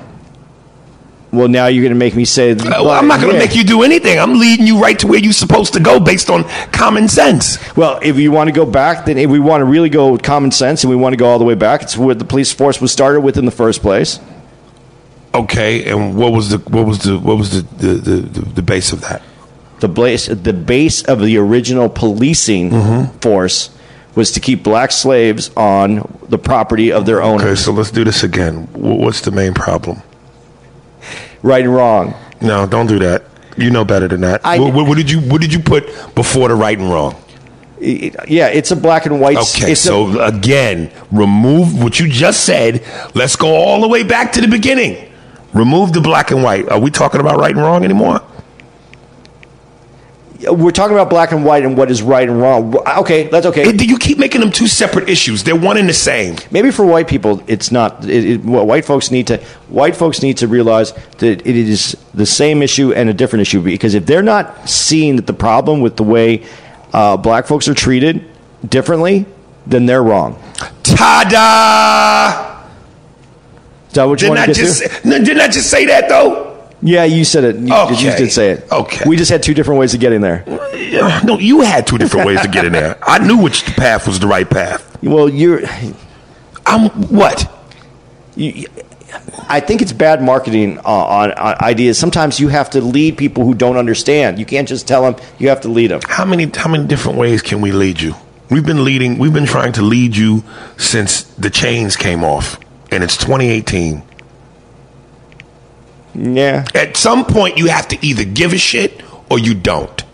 Well, now you're going to make me say. Well, I'm not going to Yeah. make you do anything. I'm leading you right to where you're supposed to go based on common sense. Well, if you want to go back, then if we want to really go with common sense and we want to go all the way back, it's where the police force was started with in the first place. Okay, and what was the what was the what was the the, the, the, base of that? The base, the base of the original policing Mm-hmm. force was to keep black slaves on the property of their owners. Okay, so let's do this again. What's the main problem? Right and wrong. No, don't do that. You know better than that. I- what, what- did you What did you put before the right and wrong? Yeah, it's a black and white. Okay, it's a- so again, remove what you just said. Let's go all the way back to the beginning. Remove the black and white. Are we talking about right and wrong anymore? we're talking about black and white and what is right and wrong. Okay, that's okay. It- you keep making them two separate issues. They're one and the same. Maybe for white people, it's not. It, it, white folks need to white folks need to realize that it is the same issue and a different issue because if they're not seeing that the problem with the way uh, black folks are treated differently, then they're wrong. Ta-da! Is that what you Didn't want I get just to? no, didn't I just say that though? Yeah, you said it. You, you did say it. Okay. We just had two different ways of getting there. [sighs] No, you had two different ways to get in there. I knew which path was the right path. Well, you're. I'm what? you, I think it's bad marketing uh, on, on ideas. Sometimes you have to lead people who don't understand. You can't just tell them. You have to lead them. How many how many different ways can we lead you? We've been leading. We've been trying to lead you since the chains came off, and it's 2018. Yeah. At some point, you have to either give a shit or you don't.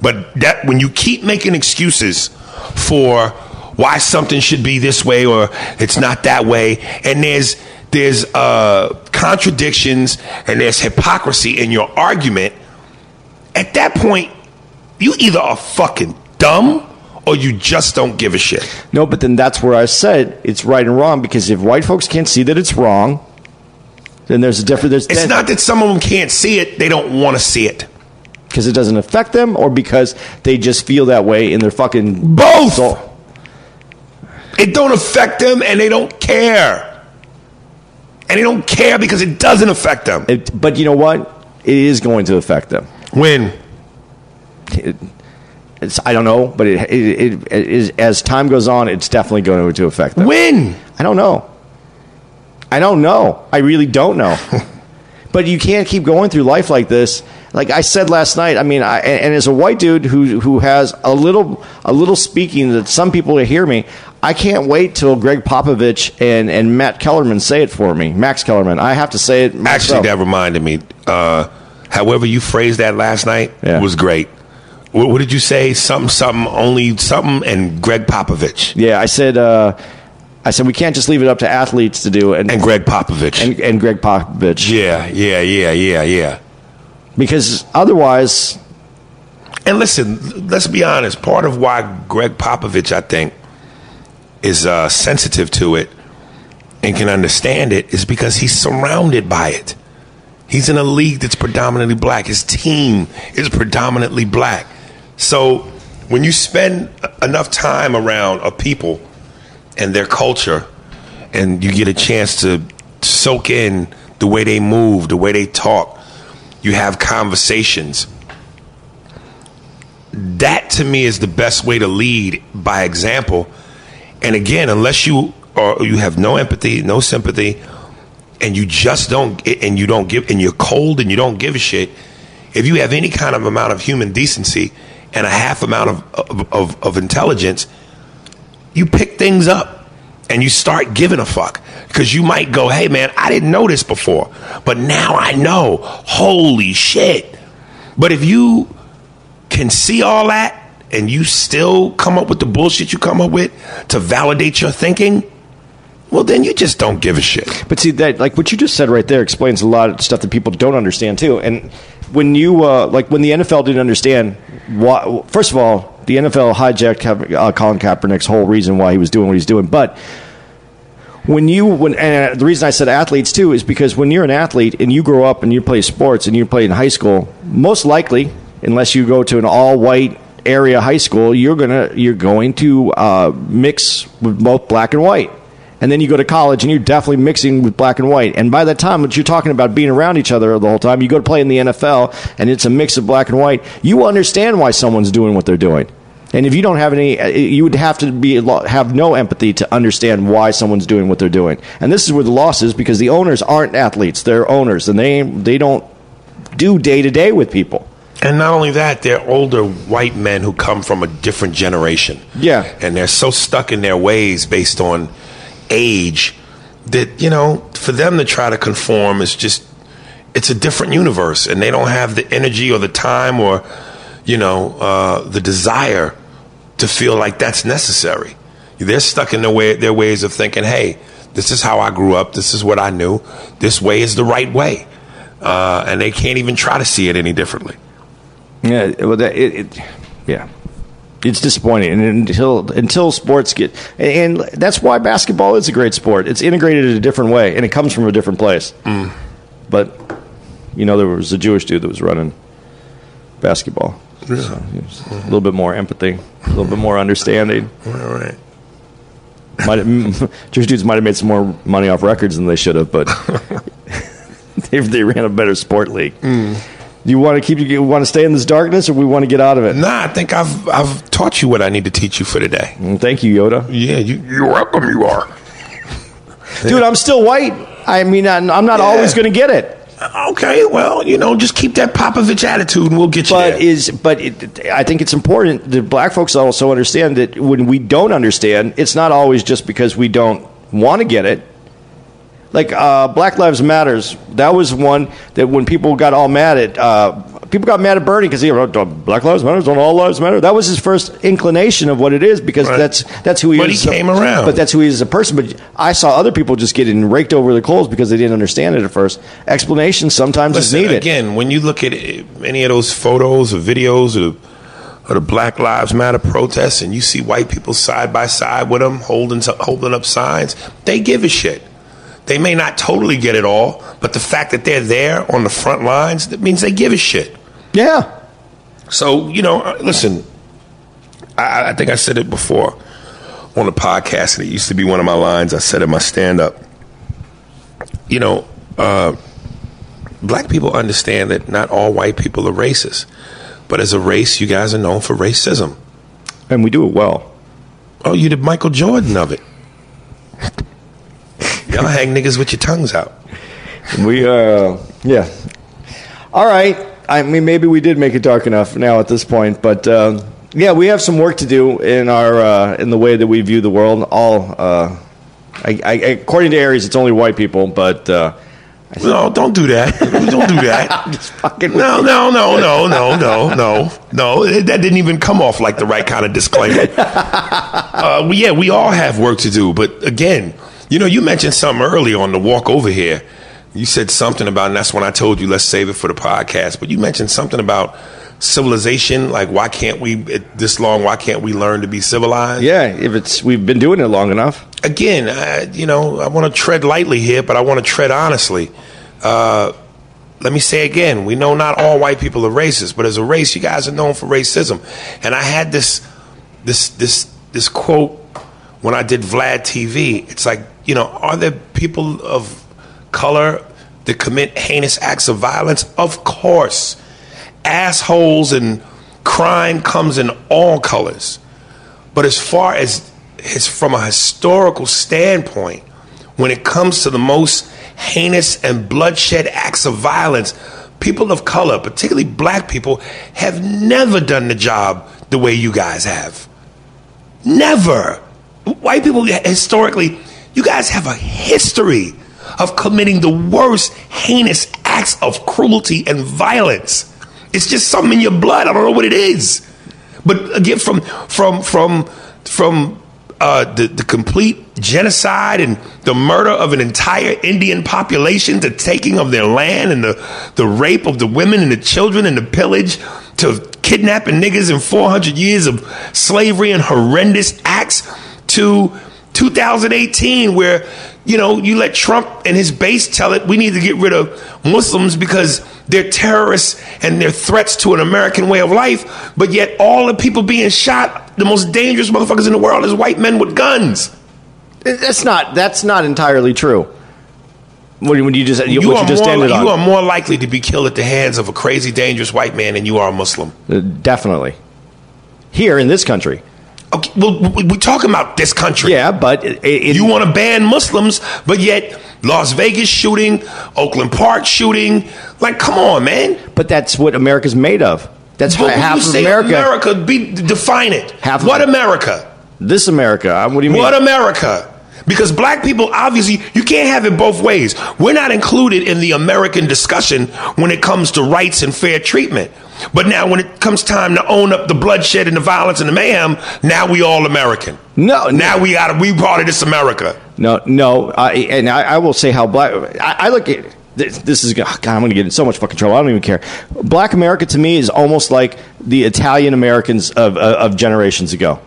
But that when you keep making excuses for why something should be this way or it's not that way, and there's there's uh, contradictions and there's hypocrisy in your argument. At that point, you either are fucking dumb or you just don't give a shit. No, but then that's where I said it's right and wrong because if white folks can't see that it's wrong, then there's a difference. There's It's not that some of them can't see it; they don't want to see it. because it doesn't affect them or because they just feel that way in their fucking Both. soul. It don't affect them and they don't care. And they don't care because it doesn't affect them. It, but you know what? It is going to affect them. When? It, it's, I don't know, but it, it, it, it is, as time goes on, it's definitely going to affect them. When? I don't know. I don't know. I really don't know. [laughs] but you can't keep going through life like this. Like I said last night, I mean, I, and, as a white dude who who has a little a little speaking that some people hear me, I can't wait till Gregg Popovich and, and Matt Kellerman say it for me. Max Kellerman. I have to say it myself. Actually, that reminded me. Uh, however, you phrased that last night Yeah. was great. What, what did you say? Something, something, only something, and Gregg Popovich. yeah, I said uh, I said we can't just leave it up to athletes to do and And Gregg Popovich. and, and Gregg Popovich yeah, yeah, yeah, yeah, yeah. because otherwise And listen, let's be honest. Part of why Gregg Popovich, I think, is uh, sensitive to it and can understand it is because he's surrounded by it. He's in a league that's predominantly black. His team is predominantly black. So when you spend enough time around a people and their culture, and you get a chance to soak in the way they move, the way they talk, you have conversations that to me is the best way to lead by example. And again, unless you or you have no empathy, no sympathy, and you just don't and you don't give and you're cold and you don't give a shit, if you have any kind of amount of human decency and a half amount of of, of, of intelligence, you pick things up and you start giving a fuck because you might go, "Hey man, I didn't know this before, but now I know." Holy shit. But if you can see all that and you still come up with the bullshit you come up with to validate your thinking, well, then you just don't give a shit. But see that, like what you just said right there, explains a lot of stuff that people don't understand too. And when you, uh, like, when the NFL didn't understand why, first of all, the NFL hijacked uh, Colin Kaepernick's whole reason why he was doing what he's doing. But when you, when, and the reason I said athletes too is because when you're an athlete and you grow up and you play sports and you play in high school, most likely, unless you go to an all-white area high school, you're gonna, you're going to uh, mix with both black and white and then you go to college and you're definitely mixing with black and white. And by that time, what you're talking about being around each other the whole time, you go to play in the NFL and it's a mix of black and white. You understand why someone's doing what they're doing. And if you don't have any, uh, you would have to be have no empathy to understand why someone's doing what they're doing. And this is where the loss is because the owners aren't athletes; they're owners, and they they don't do day to day with people. And not only that, they're older white men who come from a different generation. Yeah. And they're so stuck in their ways based on age that, you know, for them to try to conform is just it's a different universe, and they don't have the energy or the time or you know uh, the desire to feel like that's necessary. They're stuck in their way, their ways of thinking. Hey, this is how I grew up. This is what I knew. This way is the right way, uh, and they can't even try to see it any differently. Yeah, well, that, it, it, yeah, it's disappointing and until until sports get, and that's why basketball is a great sport. It's integrated in a different way, and it comes from a different place. Mm. But you know, there was a Jewish dude that was running basketball. So, it was a little bit more empathy, a little bit more understanding. All right. Might have, [laughs] Jewish dudes might have made some more money off records than they should have, but [laughs] [laughs] if they ran a better sport league. Mm. Do you want to keep you want to stay in this darkness, or we want to get out of it? Nah, I think I've I've taught you what I need to teach you for today. Mm, Thank you, Yoda. Yeah, you, you're welcome. You are. [laughs] Dude, I'm still white. I mean, I'm I'm not Yeah. always going to get it. Okay, well, you know, just keep that Popovich attitude, and we'll get you But there. is but it, I think it's important that black folks also understand that when we don't understand, it's not always just because we don't want to get it. Like uh, Black Lives Matters, that was one that when people got all mad at uh, people got mad at Bernie because he wrote Black Lives Matter, don't all lives matter. That was his first inclination of what it is because Right. that's that's who he But is. he came around. But that's who he is as a person. But I saw other people just getting raked over the coals because they didn't understand it at first. Explanation sometimes Listen, is needed. again, when you look at any of those photos or videos of, of the Black Lives Matter protests, and you see white people side by side with them holding holding up signs, they give a shit. They may not totally get it all, but the fact that they're there on the front lines, that means they give a shit. Yeah. So, you know, uh, listen, I, I think I said it before on the podcast, and it used to be one of my lines I said in my stand up. You know, uh, black people understand that not all white people are racist, but as a race, you guys are known for racism. And we do it well. Oh, you the Michael Jordan of it. Y'all hang niggas with your tongues out. We uh yeah. All right. I mean maybe we did make it dark enough now at this point, but um yeah, we have some work to do in our uh, in the way that we view the world. All uh, I, I, according to Aries, it's only white people, but uh, No, don't do that. [laughs] Don't do that. [laughs] just fucking No, no, no, no, no, no, no, no. It- That didn't even come off like the right kind of disclaimer. [laughs] uh, we, yeah, we all have work to do, but again, you know, you mentioned something earlier on the walk over here. You said something about, and that's when I told you let's save it for the podcast. But you mentioned something about civilization. Like, why can't we this long? Why can't we learn to be civilized? yeah. If it's we've been doing it long enough. again, uh, you know, I want to tread lightly here, but I want to tread honestly. Uh, let me say again, we know not all white people are racist, but as a race, you guys are known for racism. And I had this, this, this, this quote when I did Vlad TV. It's like, you know, are there people of color that commit heinous acts of violence? Of course. Assholes and crime comes in all colors. But as far as, as from a historical standpoint, when it comes to the most heinous and bloodshed acts of violence, people of color, particularly black people, have never done the job the way you guys have. Never. White people, historically, you guys have a history of committing the worst heinous acts of cruelty and violence. It's just something in your blood. I don't know what it is. But again, from from from from uh, the the complete genocide and the murder of an entire Indian population, the taking of their land and the the rape of the women and the children and the pillage, to kidnapping niggas in 400 years of slavery and horrendous acts, to 2018 where you know you let Trump and his base tell it we need to get rid of Muslims because they're terrorists and they're threats to an American way of life, but yet all the people being shot, the most dangerous motherfuckers in the world is white men with guns. That's not that's not entirely true. When, you just you, You, what are you just more, you on, are more likely to be killed at the hands of a crazy, dangerous white man than you are a Muslim. Uh, definitely here in this country. Okay, well, we- we're talking about this country. Yeah, but it, it, You want to ban Muslims, but yet Las Vegas shooting, Oakland Park shooting. Like, come on, man. but that's what America's made of. That's But when half you of say America. America, be define it. Half of what it. America? This America. uh, What do you mean? What America? Because black people, obviously, you can't have it both ways. We're not included in the American discussion when it comes to rights and fair treatment. But now, when it comes time to own up the bloodshed and the violence and the mayhem, now we all American. No, now we got we part of this America. No, no, I, and I, I will say how black. I, I look at this, this is oh, God. I'm going to get in so much fucking trouble. I don't even care. Black America to me is almost like the Italian Americans of, of, of generations ago.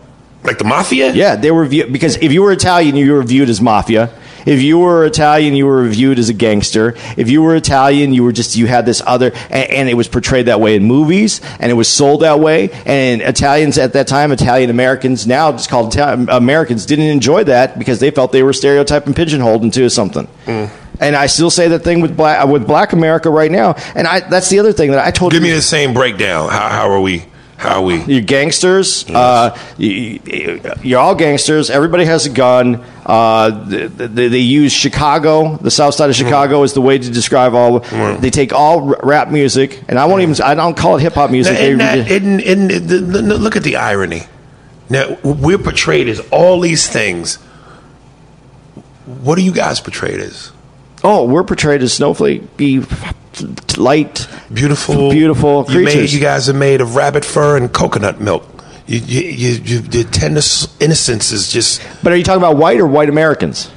Like the mafia? Yeah, they were viewed because if you were Italian, you were viewed as mafia. If you were Italian, you were viewed as a gangster. If you were Italian, you were just you had this other, and, and it was portrayed that way in movies, and it was sold that way. And Italians at that time, Italian Americans now just called Italian Americans, didn't enjoy that because they felt they were stereotyped and pigeonholed into something. Mm. And I still say that thing with black with Black America right now. And I that's the other thing that I told Give you. me the same breakdown. How, how are we? How are we? You're gangsters. Uh, you, you're all gangsters. Everybody has a gun. Uh, they, they use Chicago, the South Side of Chicago, is the way to describe all. They take all rap music, and I won't even. I don't call it hip hop music. Now, They- that, isn't, isn't, the, look at the irony. Now we're portrayed as all these things. What are you guys portrayed as? oh, we're portrayed as snowflake, light, Beautiful, beautiful You, made, you guys are made of rabbit fur and coconut milk. You, you, you, you, your tender innocence is just But are you talking about white or white Americans?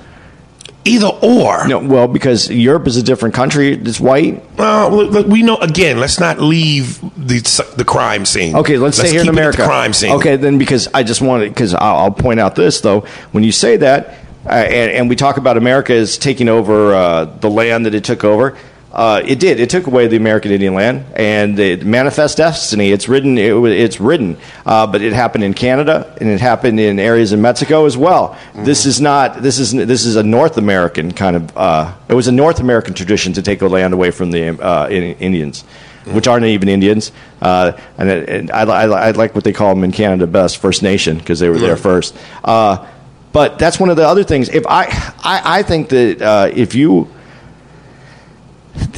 either or. No, well, because Europe is a different country. It's white. Well, look, we know again. Let's not leave the the crime scene. Okay, let's, stay here in America. The crime scene. Okay, then because I just wanted because I'll, I'll point out this though. When you say that, uh, and, and we talk about America as taking over uh, the land that it took over. Uh, it did. It took away the American Indian land, and it manifest destiny. It's written. It, it's written, uh, but it happened in Canada, and it happened in areas in Mexico as well. This is not. This is this is a North American kind of. Uh, it was a North American tradition to take the land away from the uh, in- Indians which aren't even Indians. Uh, and it, and I, I, I like what they call them in Canada best, First Nation, because they were there first. Uh, but that's one of the other things. If I, I, I think that uh, if you,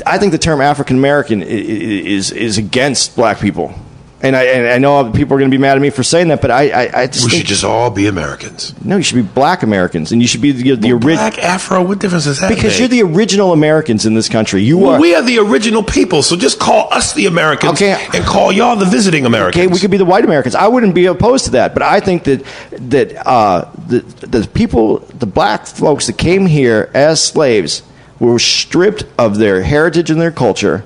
I think the term African American is is against black people. And I, and I know people are going to be mad at me for saying that, but I, I, I just We should just all be Americans. no. You should be black Americans, and you should be the, the original Black Afro. What difference does that make? because make? you're the original Americans in this country. You Well, are. we are the original people, so just call us the Americans Okay. and call y'all the visiting Americans. Okay, we could be the white Americans. I wouldn't be opposed to that, but I think that that uh, the the people, the black folks that came here as slaves, were stripped of their heritage and their culture,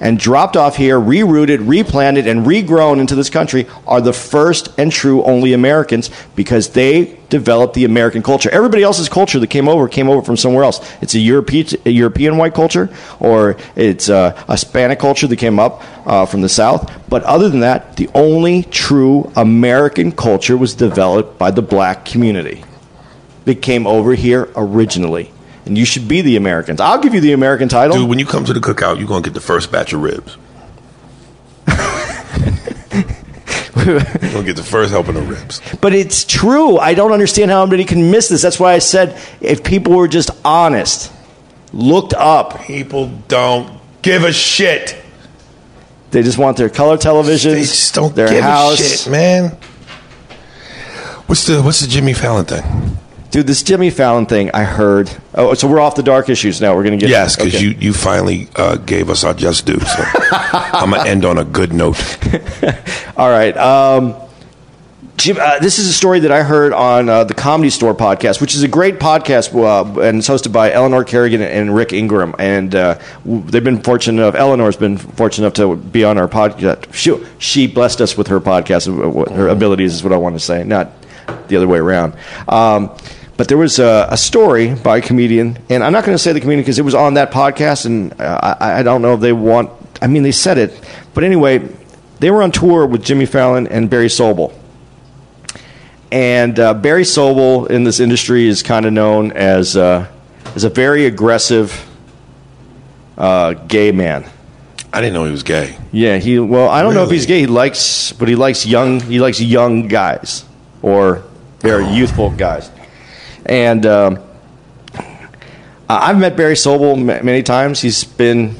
and dropped off here, rerouted, replanted, and regrown into this country, are the first and true only Americans because they developed the American culture. Everybody else's culture that came over came over from somewhere else. It's a European, a European white culture, or it's uh, a Hispanic culture that came up uh, from the South. But other than that, the only true American culture was developed by the black community that came over here originally. And you should be the Americans. I'll give you the American title. Dude, when you come to the cookout, you're gonna get the first batch of ribs. [laughs] you're gonna get the first helping of ribs. But it's true. I don't understand how anybody can miss this. That's why I said if people were just honest, looked up, People don't give a shit. they just want their color televisions, They just don't their give house. a shit, man. What's the What's the Jimmy Fallon thing? Dude, this Jimmy Fallon thing, I heard. Oh, so we're off the dark issues now. We're going to get Yes, because okay. you you finally uh, gave us our just due. So I'm gonna end on a good note. [laughs] All right. Um, Jim, uh, this is a story that I heard on uh, the Comedy Store podcast, which is a great podcast, uh, and it's hosted by Eleanor Kerrigan and Rick Ingraham. And uh, they've been fortunate enough. Eleanor's been fortunate enough to be on our podcast. She, she blessed us with her podcast. uh, Her abilities is what I want to say, not the other way around. Um, but there was a, a story by a comedian, and I'm not going to say the comedian because it was on that podcast, and uh, I, I don't know if they want. I mean, they said it, but anyway, they were on tour with Jimmy Fallon and Barry Sobel. And uh, Barry Sobel in this industry is kind of known as uh, as a very aggressive uh, gay man. I didn't know he was gay. Yeah, he. Well, I don't know if Really? he's gay. He likes, but he likes young. He likes young guys or very youthful guys. And um, I've met Barry Sobel ma- many times. He's been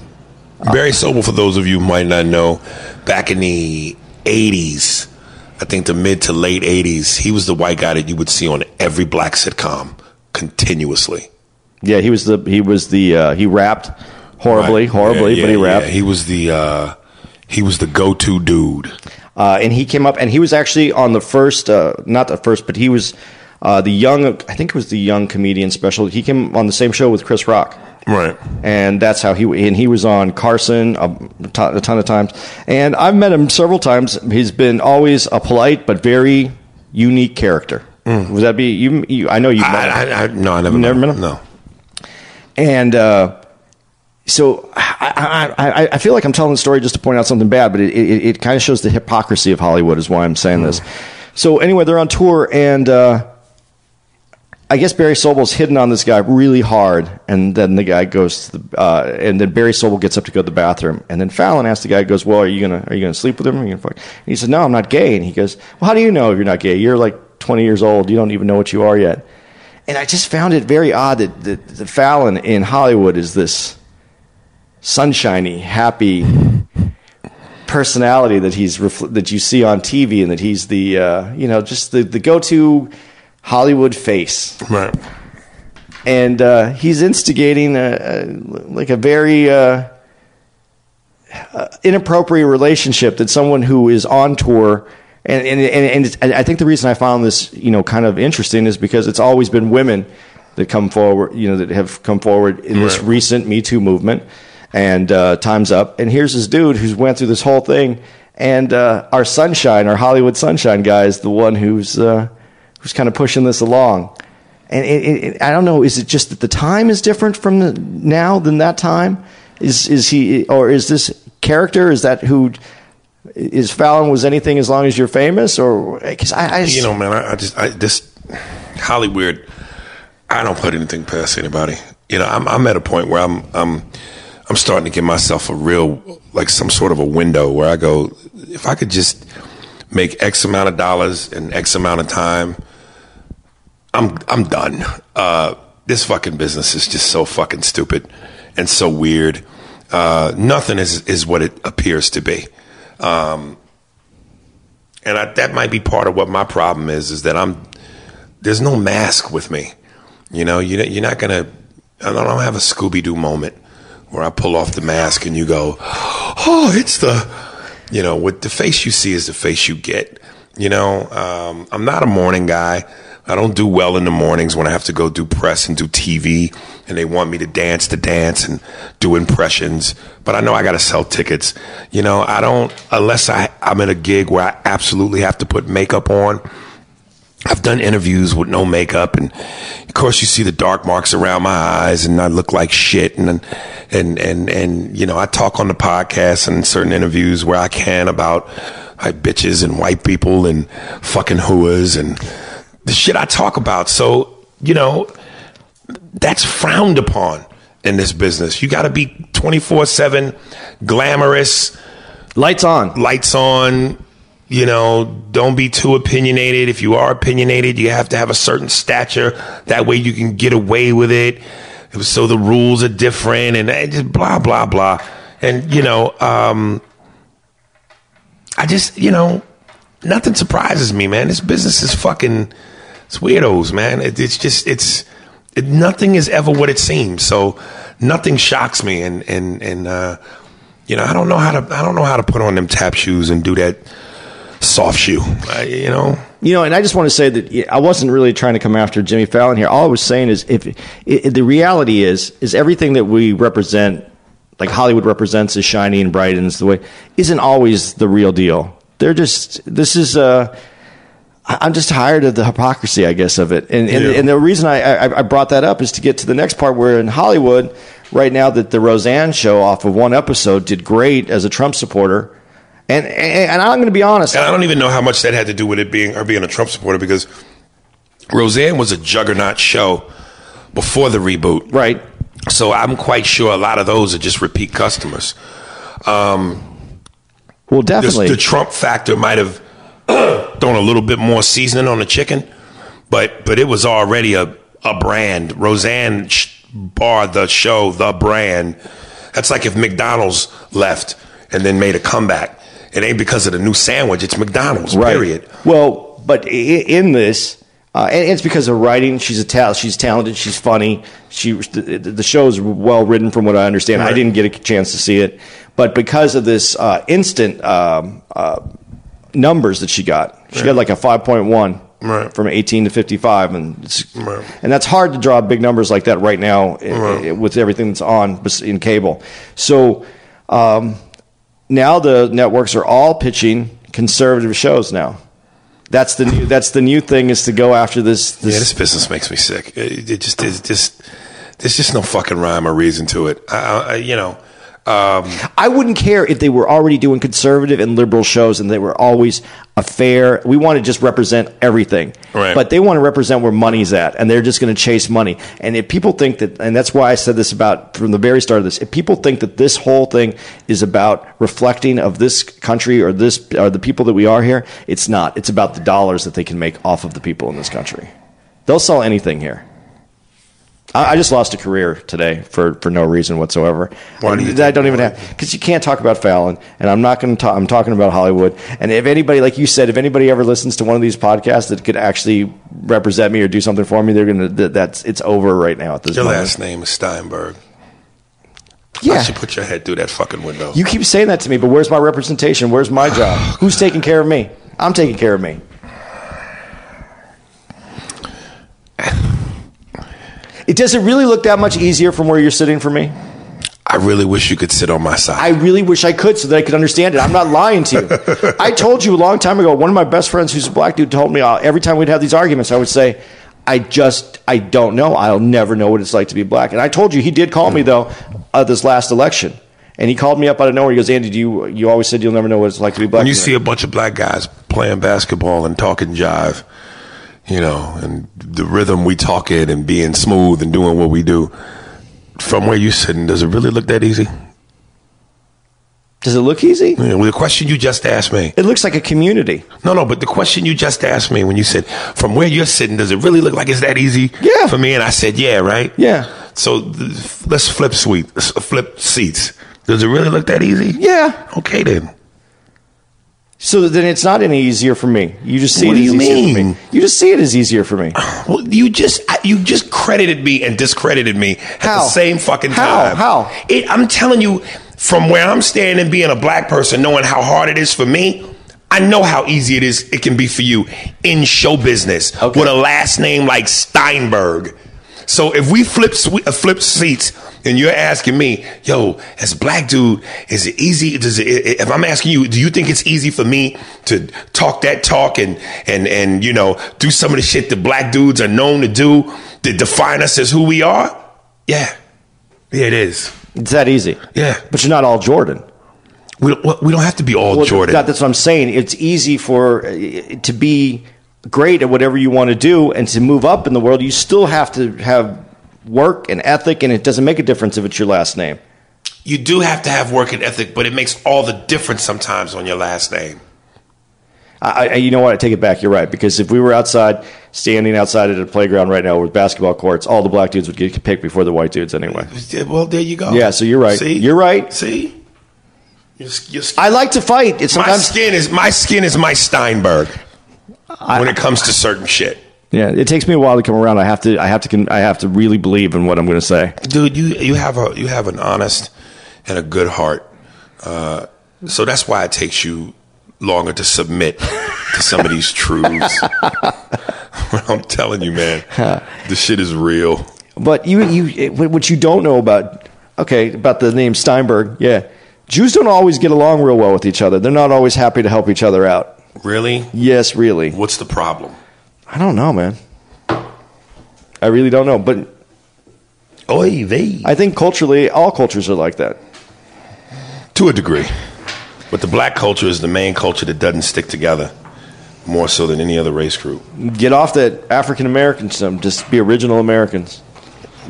Barry Sobel, for those of you who might not know, back in the 80s, I think the mid to late 80s, he was the white guy that you would see on every black sitcom. continuously. Yeah, he was the he was the uh, he rapped horribly, Right. horribly, Yeah, but he rapped. yeah. He was the uh, he was the go to dude. Uh, and he came up, and he was actually on the first, uh, not the first, but he was uh, the young. I think it was the young comedian special. He came on the same show with Chris Rock, Right. and that's how he. And he was on Carson a, ton, a ton of times, and I've met him several times. He's been always a polite but very unique character. Would that be you? you I know you. Mm. I, I, I, no, I never, never met him? No. And uh, so I, I, I, feel like I'm telling the story just to point out something bad, but it, it, it kind of shows the hypocrisy of Hollywood, is why I'm saying this. So anyway, they're on tour, and uh, I guess Barry Sobel's hidden on this guy really hard, and then the guy goes to the, uh, and then Barry Sobel gets up to go to the bathroom, and then Fallon asks the guy, goes, "Well, are you gonna are you gonna sleep with him? Are you gonna fuck?" And he says, "No, I'm not gay." And he goes, "Well, how do you know if you're not gay? You're like 20 years old. You don't even know what you are yet." And I just found it very odd that, that, that Fallon in Hollywood is this sunshiny, happy personality that he's that you see on TV, and that he's the uh, you know just the, the go to Hollywood face. Right. and uh, he's instigating a, a, like a very uh, uh, inappropriate relationship that someone who is on tour and and, and, and it's, I think the reason I found this you know kind of interesting is because it's always been women that come forward you know that have come forward in this recent Me Too movement and uh, times up. And here's this dude who's went through this whole thing and uh, our sunshine our Hollywood sunshine guy is the one who's uh, who's kind of pushing this along and it, it, I don't know. Is it just that the time is different from the, now than that time? Is is he or is this character? Is that who? Is Fallon was anything as long as you're famous? Or because I, I just, You know, man, I, I just I this Hollywood. I don't put anything past anybody. You know, I'm I'm at a point where I'm I'm I'm starting to give myself a real like some sort of a window where I go, if I could just make X amount of dollars in X amount of time, I'm I'm done. Uh, this fucking business is just so fucking stupid and so weird. Uh, nothing is is what it appears to be. Um, and I, that might be part of what my problem is is that i'm there's no mask with me you know you, you're not gonna i don't have a scooby-doo moment where i pull off the mask and you go oh it's the you know what the face you see is the face you get you know um, i'm not a morning guy i don't do well in the mornings when i have to go do press and do tv and they want me to dance to dance and do impressions but i know i gotta sell tickets you know i don't unless I, i'm in a gig where i absolutely have to put makeup on I've done interviews with no makeup, and of course, you see the dark marks around my eyes, and I look like shit. And and and and you know, I talk on the podcast and certain interviews where I can about like bitches and white people and fucking hooas and the shit I talk about. So you know, that's frowned upon in this business. You got to be twenty four seven, glamorous lights on. lights on. You know, don't be too opinionated. If you are opinionated, you have to have a certain stature. That way you can get away with it. So the rules are different and just blah, blah, blah. And, you know, um, I just, you know, nothing surprises me, man. This business is fucking, it's weirdos, man. It, it's just, it's, it, nothing is ever what it seems. So nothing shocks me. And, and, and, uh, you know, I don't know how to, I don't know how to put on them tap shoes and do that soft shoe. I, you know, You know, and I just want to say that I wasn't really trying to come after Jimmy Fallon here. All I was saying is, if i the reality is, is everything that we represent, like Hollywood represents, is shiny and bright and it's the way, isn't always the real deal. They're just. This is. Uh, I'm just tired of the hypocrisy, I guess, of it. And and, Yeah. and the reason I, I I brought that up is to get to the next part where in Hollywood, right now that the Roseanne show off of one episode did great as a Trump supporter. And, and, and I'm going to be honest. and I don't even know how much that had to do with it being her being a Trump supporter because Roseanne was a juggernaut show before the reboot. Right. So I'm quite sure a lot of those are just repeat customers. Um, Well, the, definitely. the Trump factor might have [clears throat] thrown a little bit more seasoning on the chicken, but but it was already a a brand. Roseanne sh- Barr the show, the brand. That's like if McDonald's left and then made a comeback. It ain't because of the new sandwich. It's McDonald's. Right. Period. Well, but i- in this, Uh, and it's because of writing. She's a ta- she's talented. She's funny. She the, the show's well written, from what I understand. I didn't get a chance to see it, but because of this uh, instant um, uh, numbers that she got, she got like a five point one Right. from eighteen to fifty five, and it's, Right. and that's hard to draw big numbers like that right now Right. i- with everything that's on in cable. So um, now the networks are all pitching conservative shows now. That's the new. That's the new thing is to go after this. this Yeah, this business makes me sick. It, it just is just there's just no fucking rhyme or reason to it. I, I- you know, um, I wouldn't care if they were already doing conservative and liberal shows and they were always a fair. We want to just represent everything, Right. but they want to represent where money's at, and they're just going to chase money. And if people think that, and that's why I said this about from the very start of this, if people think that this whole thing is about reflecting of this country or this or the people that we are here, it's not. It's about the dollars that they can make off of the people in this country. They'll sell anything here. I I just lost a career today for, for no reason whatsoever. Why do you I don't even have because you can't talk about Fallon, and I'm not going to talk. I'm talking about Hollywood. And if anybody, like you said, if anybody ever listens to one of these podcasts that could actually represent me or do something for me, they're going to. That, that's it's over right now at this your moment. last name is Steinberg. I yeah, should put your head through that fucking window. you keep saying that to me, but where's my representation? Where's my job? [sighs] Who's taking care of me? I'm taking care of me. [laughs] It does it really look that much easier from where you're sitting for me? I really wish you could sit on my side. I really wish I could so that I could understand it. I'm not lying to you. [laughs] I told you a long time ago, one of my best friends who's a black dude told me uh, every time we'd have these arguments, I would say, I just, I don't know. I'll never know what it's like to be black. And I told you, he did call me, though, uh, this last election. And he called me up out of nowhere. He goes, Andy, do you, you always said you'll never know what it's like to be black. when you see a bunch of black guys playing basketball and talking jive, you know, and the rhythm we talk in and being smooth and doing what we do, from where you're sitting, does it really look that easy? Does it look easy? You know, the question you just asked me. It looks like a community. No, no, but the question you just asked me when you said, from where you're sitting, does it really look like it's that easy Yeah. for me? And I said, yeah, right? Yeah. So th- let's flip sweet, flip seats. Does it really look that easy? Yeah. Okay, then. So then it's not any easier for me. You just see What it do as you easier for me. You just see it as easier for me. [sighs] Well, you just you just credited me and discredited me at the same fucking How? time. How? It, I'm telling you, from where I'm standing, being a black person, knowing how hard it is for me. I know how easy it is. It can be for you in show business Okay. with a last name like Steinberg. So if we flip uh, flip seats and you're asking me, yo, as a black dude, is it easy? Does it, if I'm asking you, do you think it's easy for me to talk that talk and and and you know do some of the shit that black dudes are known to do that define us as who we are? Yeah, yeah, it is. It's that easy. Yeah. But you're not all Jordan. We don't, we don't have to be all Well, Jordan. that- that's what I'm saying. It's easy for uh, to be great at whatever you want to do and to move up in the world. You still have to have work and ethic, and it doesn't make a difference if it's your last name. you do have to have work and ethic, but it makes all the difference sometimes on your last name. I, I, you know what? I take it back. You're right because if we were outside, standing outside at a playground right now with basketball courts, all the black dudes would get picked before the white dudes anyway. Well, there you go. Yeah, so you're right. See? You're right. See, your, your, I like to fight. It's my skin is my skin is my Steinberg when it comes to certain shit. yeah. It takes me a while to come around. I have to. I have to. I have to really believe in what I'm going to say. dude you you have a you have an honest and a good heart uh, so that's why it takes you longer to submit to some of these truths [laughs] i'm telling you man [laughs] this shit is real But you, you, what you don't know about, okay, about the name Steinberg, yeah, Jews don't always get along real well with each other. They're not always happy to help each other out. Really Yes, really. what's the problem I don't know, man. I really don't know, but oy vey I think culturally, all cultures are like that. to a degree but the black culture is the main culture that doesn't stick together more so than any other race group Get off that African Americanism. Um, just be original Americans.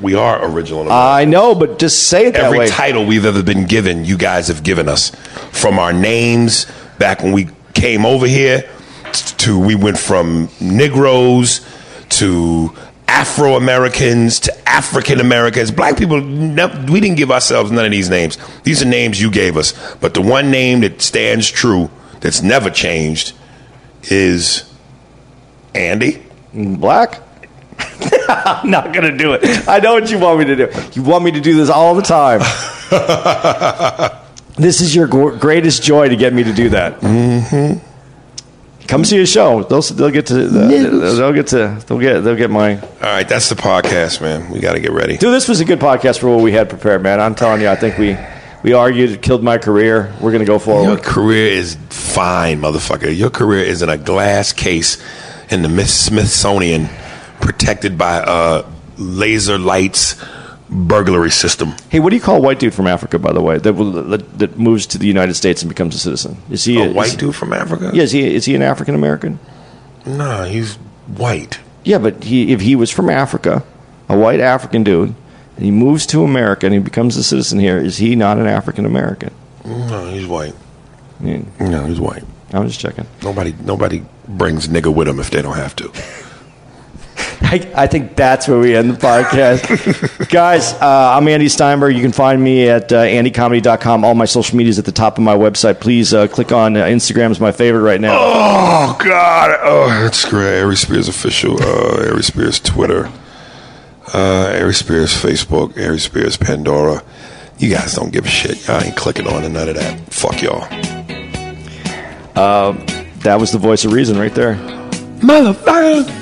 we are original I know, but just say it that every way. title we've ever been given, you guys have given us. From our names back when we came over here, to we went from Negroes to Afro Americans to African Americans. Black people, we didn't give ourselves none of these names. These are names you gave us. But the one name that stands true, that's never changed, is Andy. Black? [laughs] I'm not gonna do it. I know what you want me to do. You want me to do this all the time. [laughs] this is your greatest joy to get me to do that. Mm-hmm. Come see a show. They'll they'll get to they'll, they'll get to they'll get they'll get my All right, that's the podcast, man. We got to get ready. dude. This was a good podcast for what we had prepared, man. I'm telling you, I think we we argued, it killed my career. We're gonna go forward. Your career is fine, motherfucker. Your career is in a glass case in the Smithsonian, protected by uh, laser lights burglary system. Hey, what do you call a white dude from Africa, by the way, that that, that moves to the United States and becomes a citizen? Is he A is- white dude from Africa? Yeah, is he is he an African American? Nah, he's white. Yeah, but he if he was from Africa, a white African dude, and he moves to America and he becomes a citizen here, is he not an African American? No, he's white. Yeah, No, he's white. I'm just checking. Nobody, nobody brings nigga with them if they don't have to. [laughs] I, I think that's where we end the podcast. [laughs] Guys, uh, I'm Andy Steinberg. You can find me at uh, andycomedy.com. All my social media is at the top of my website. Please uh, click on uh, Instagram is my favorite right now. Oh God! Oh, that's great. Ari Spears official. Uh, Ari Spears Twitter. Uh, Ari Spears Facebook. Ari Spears Pandora. You guys don't give a shit. Y'all ain't clicking on to none of that. Fuck y'all. That was the voice of reason right there. Motherfucker.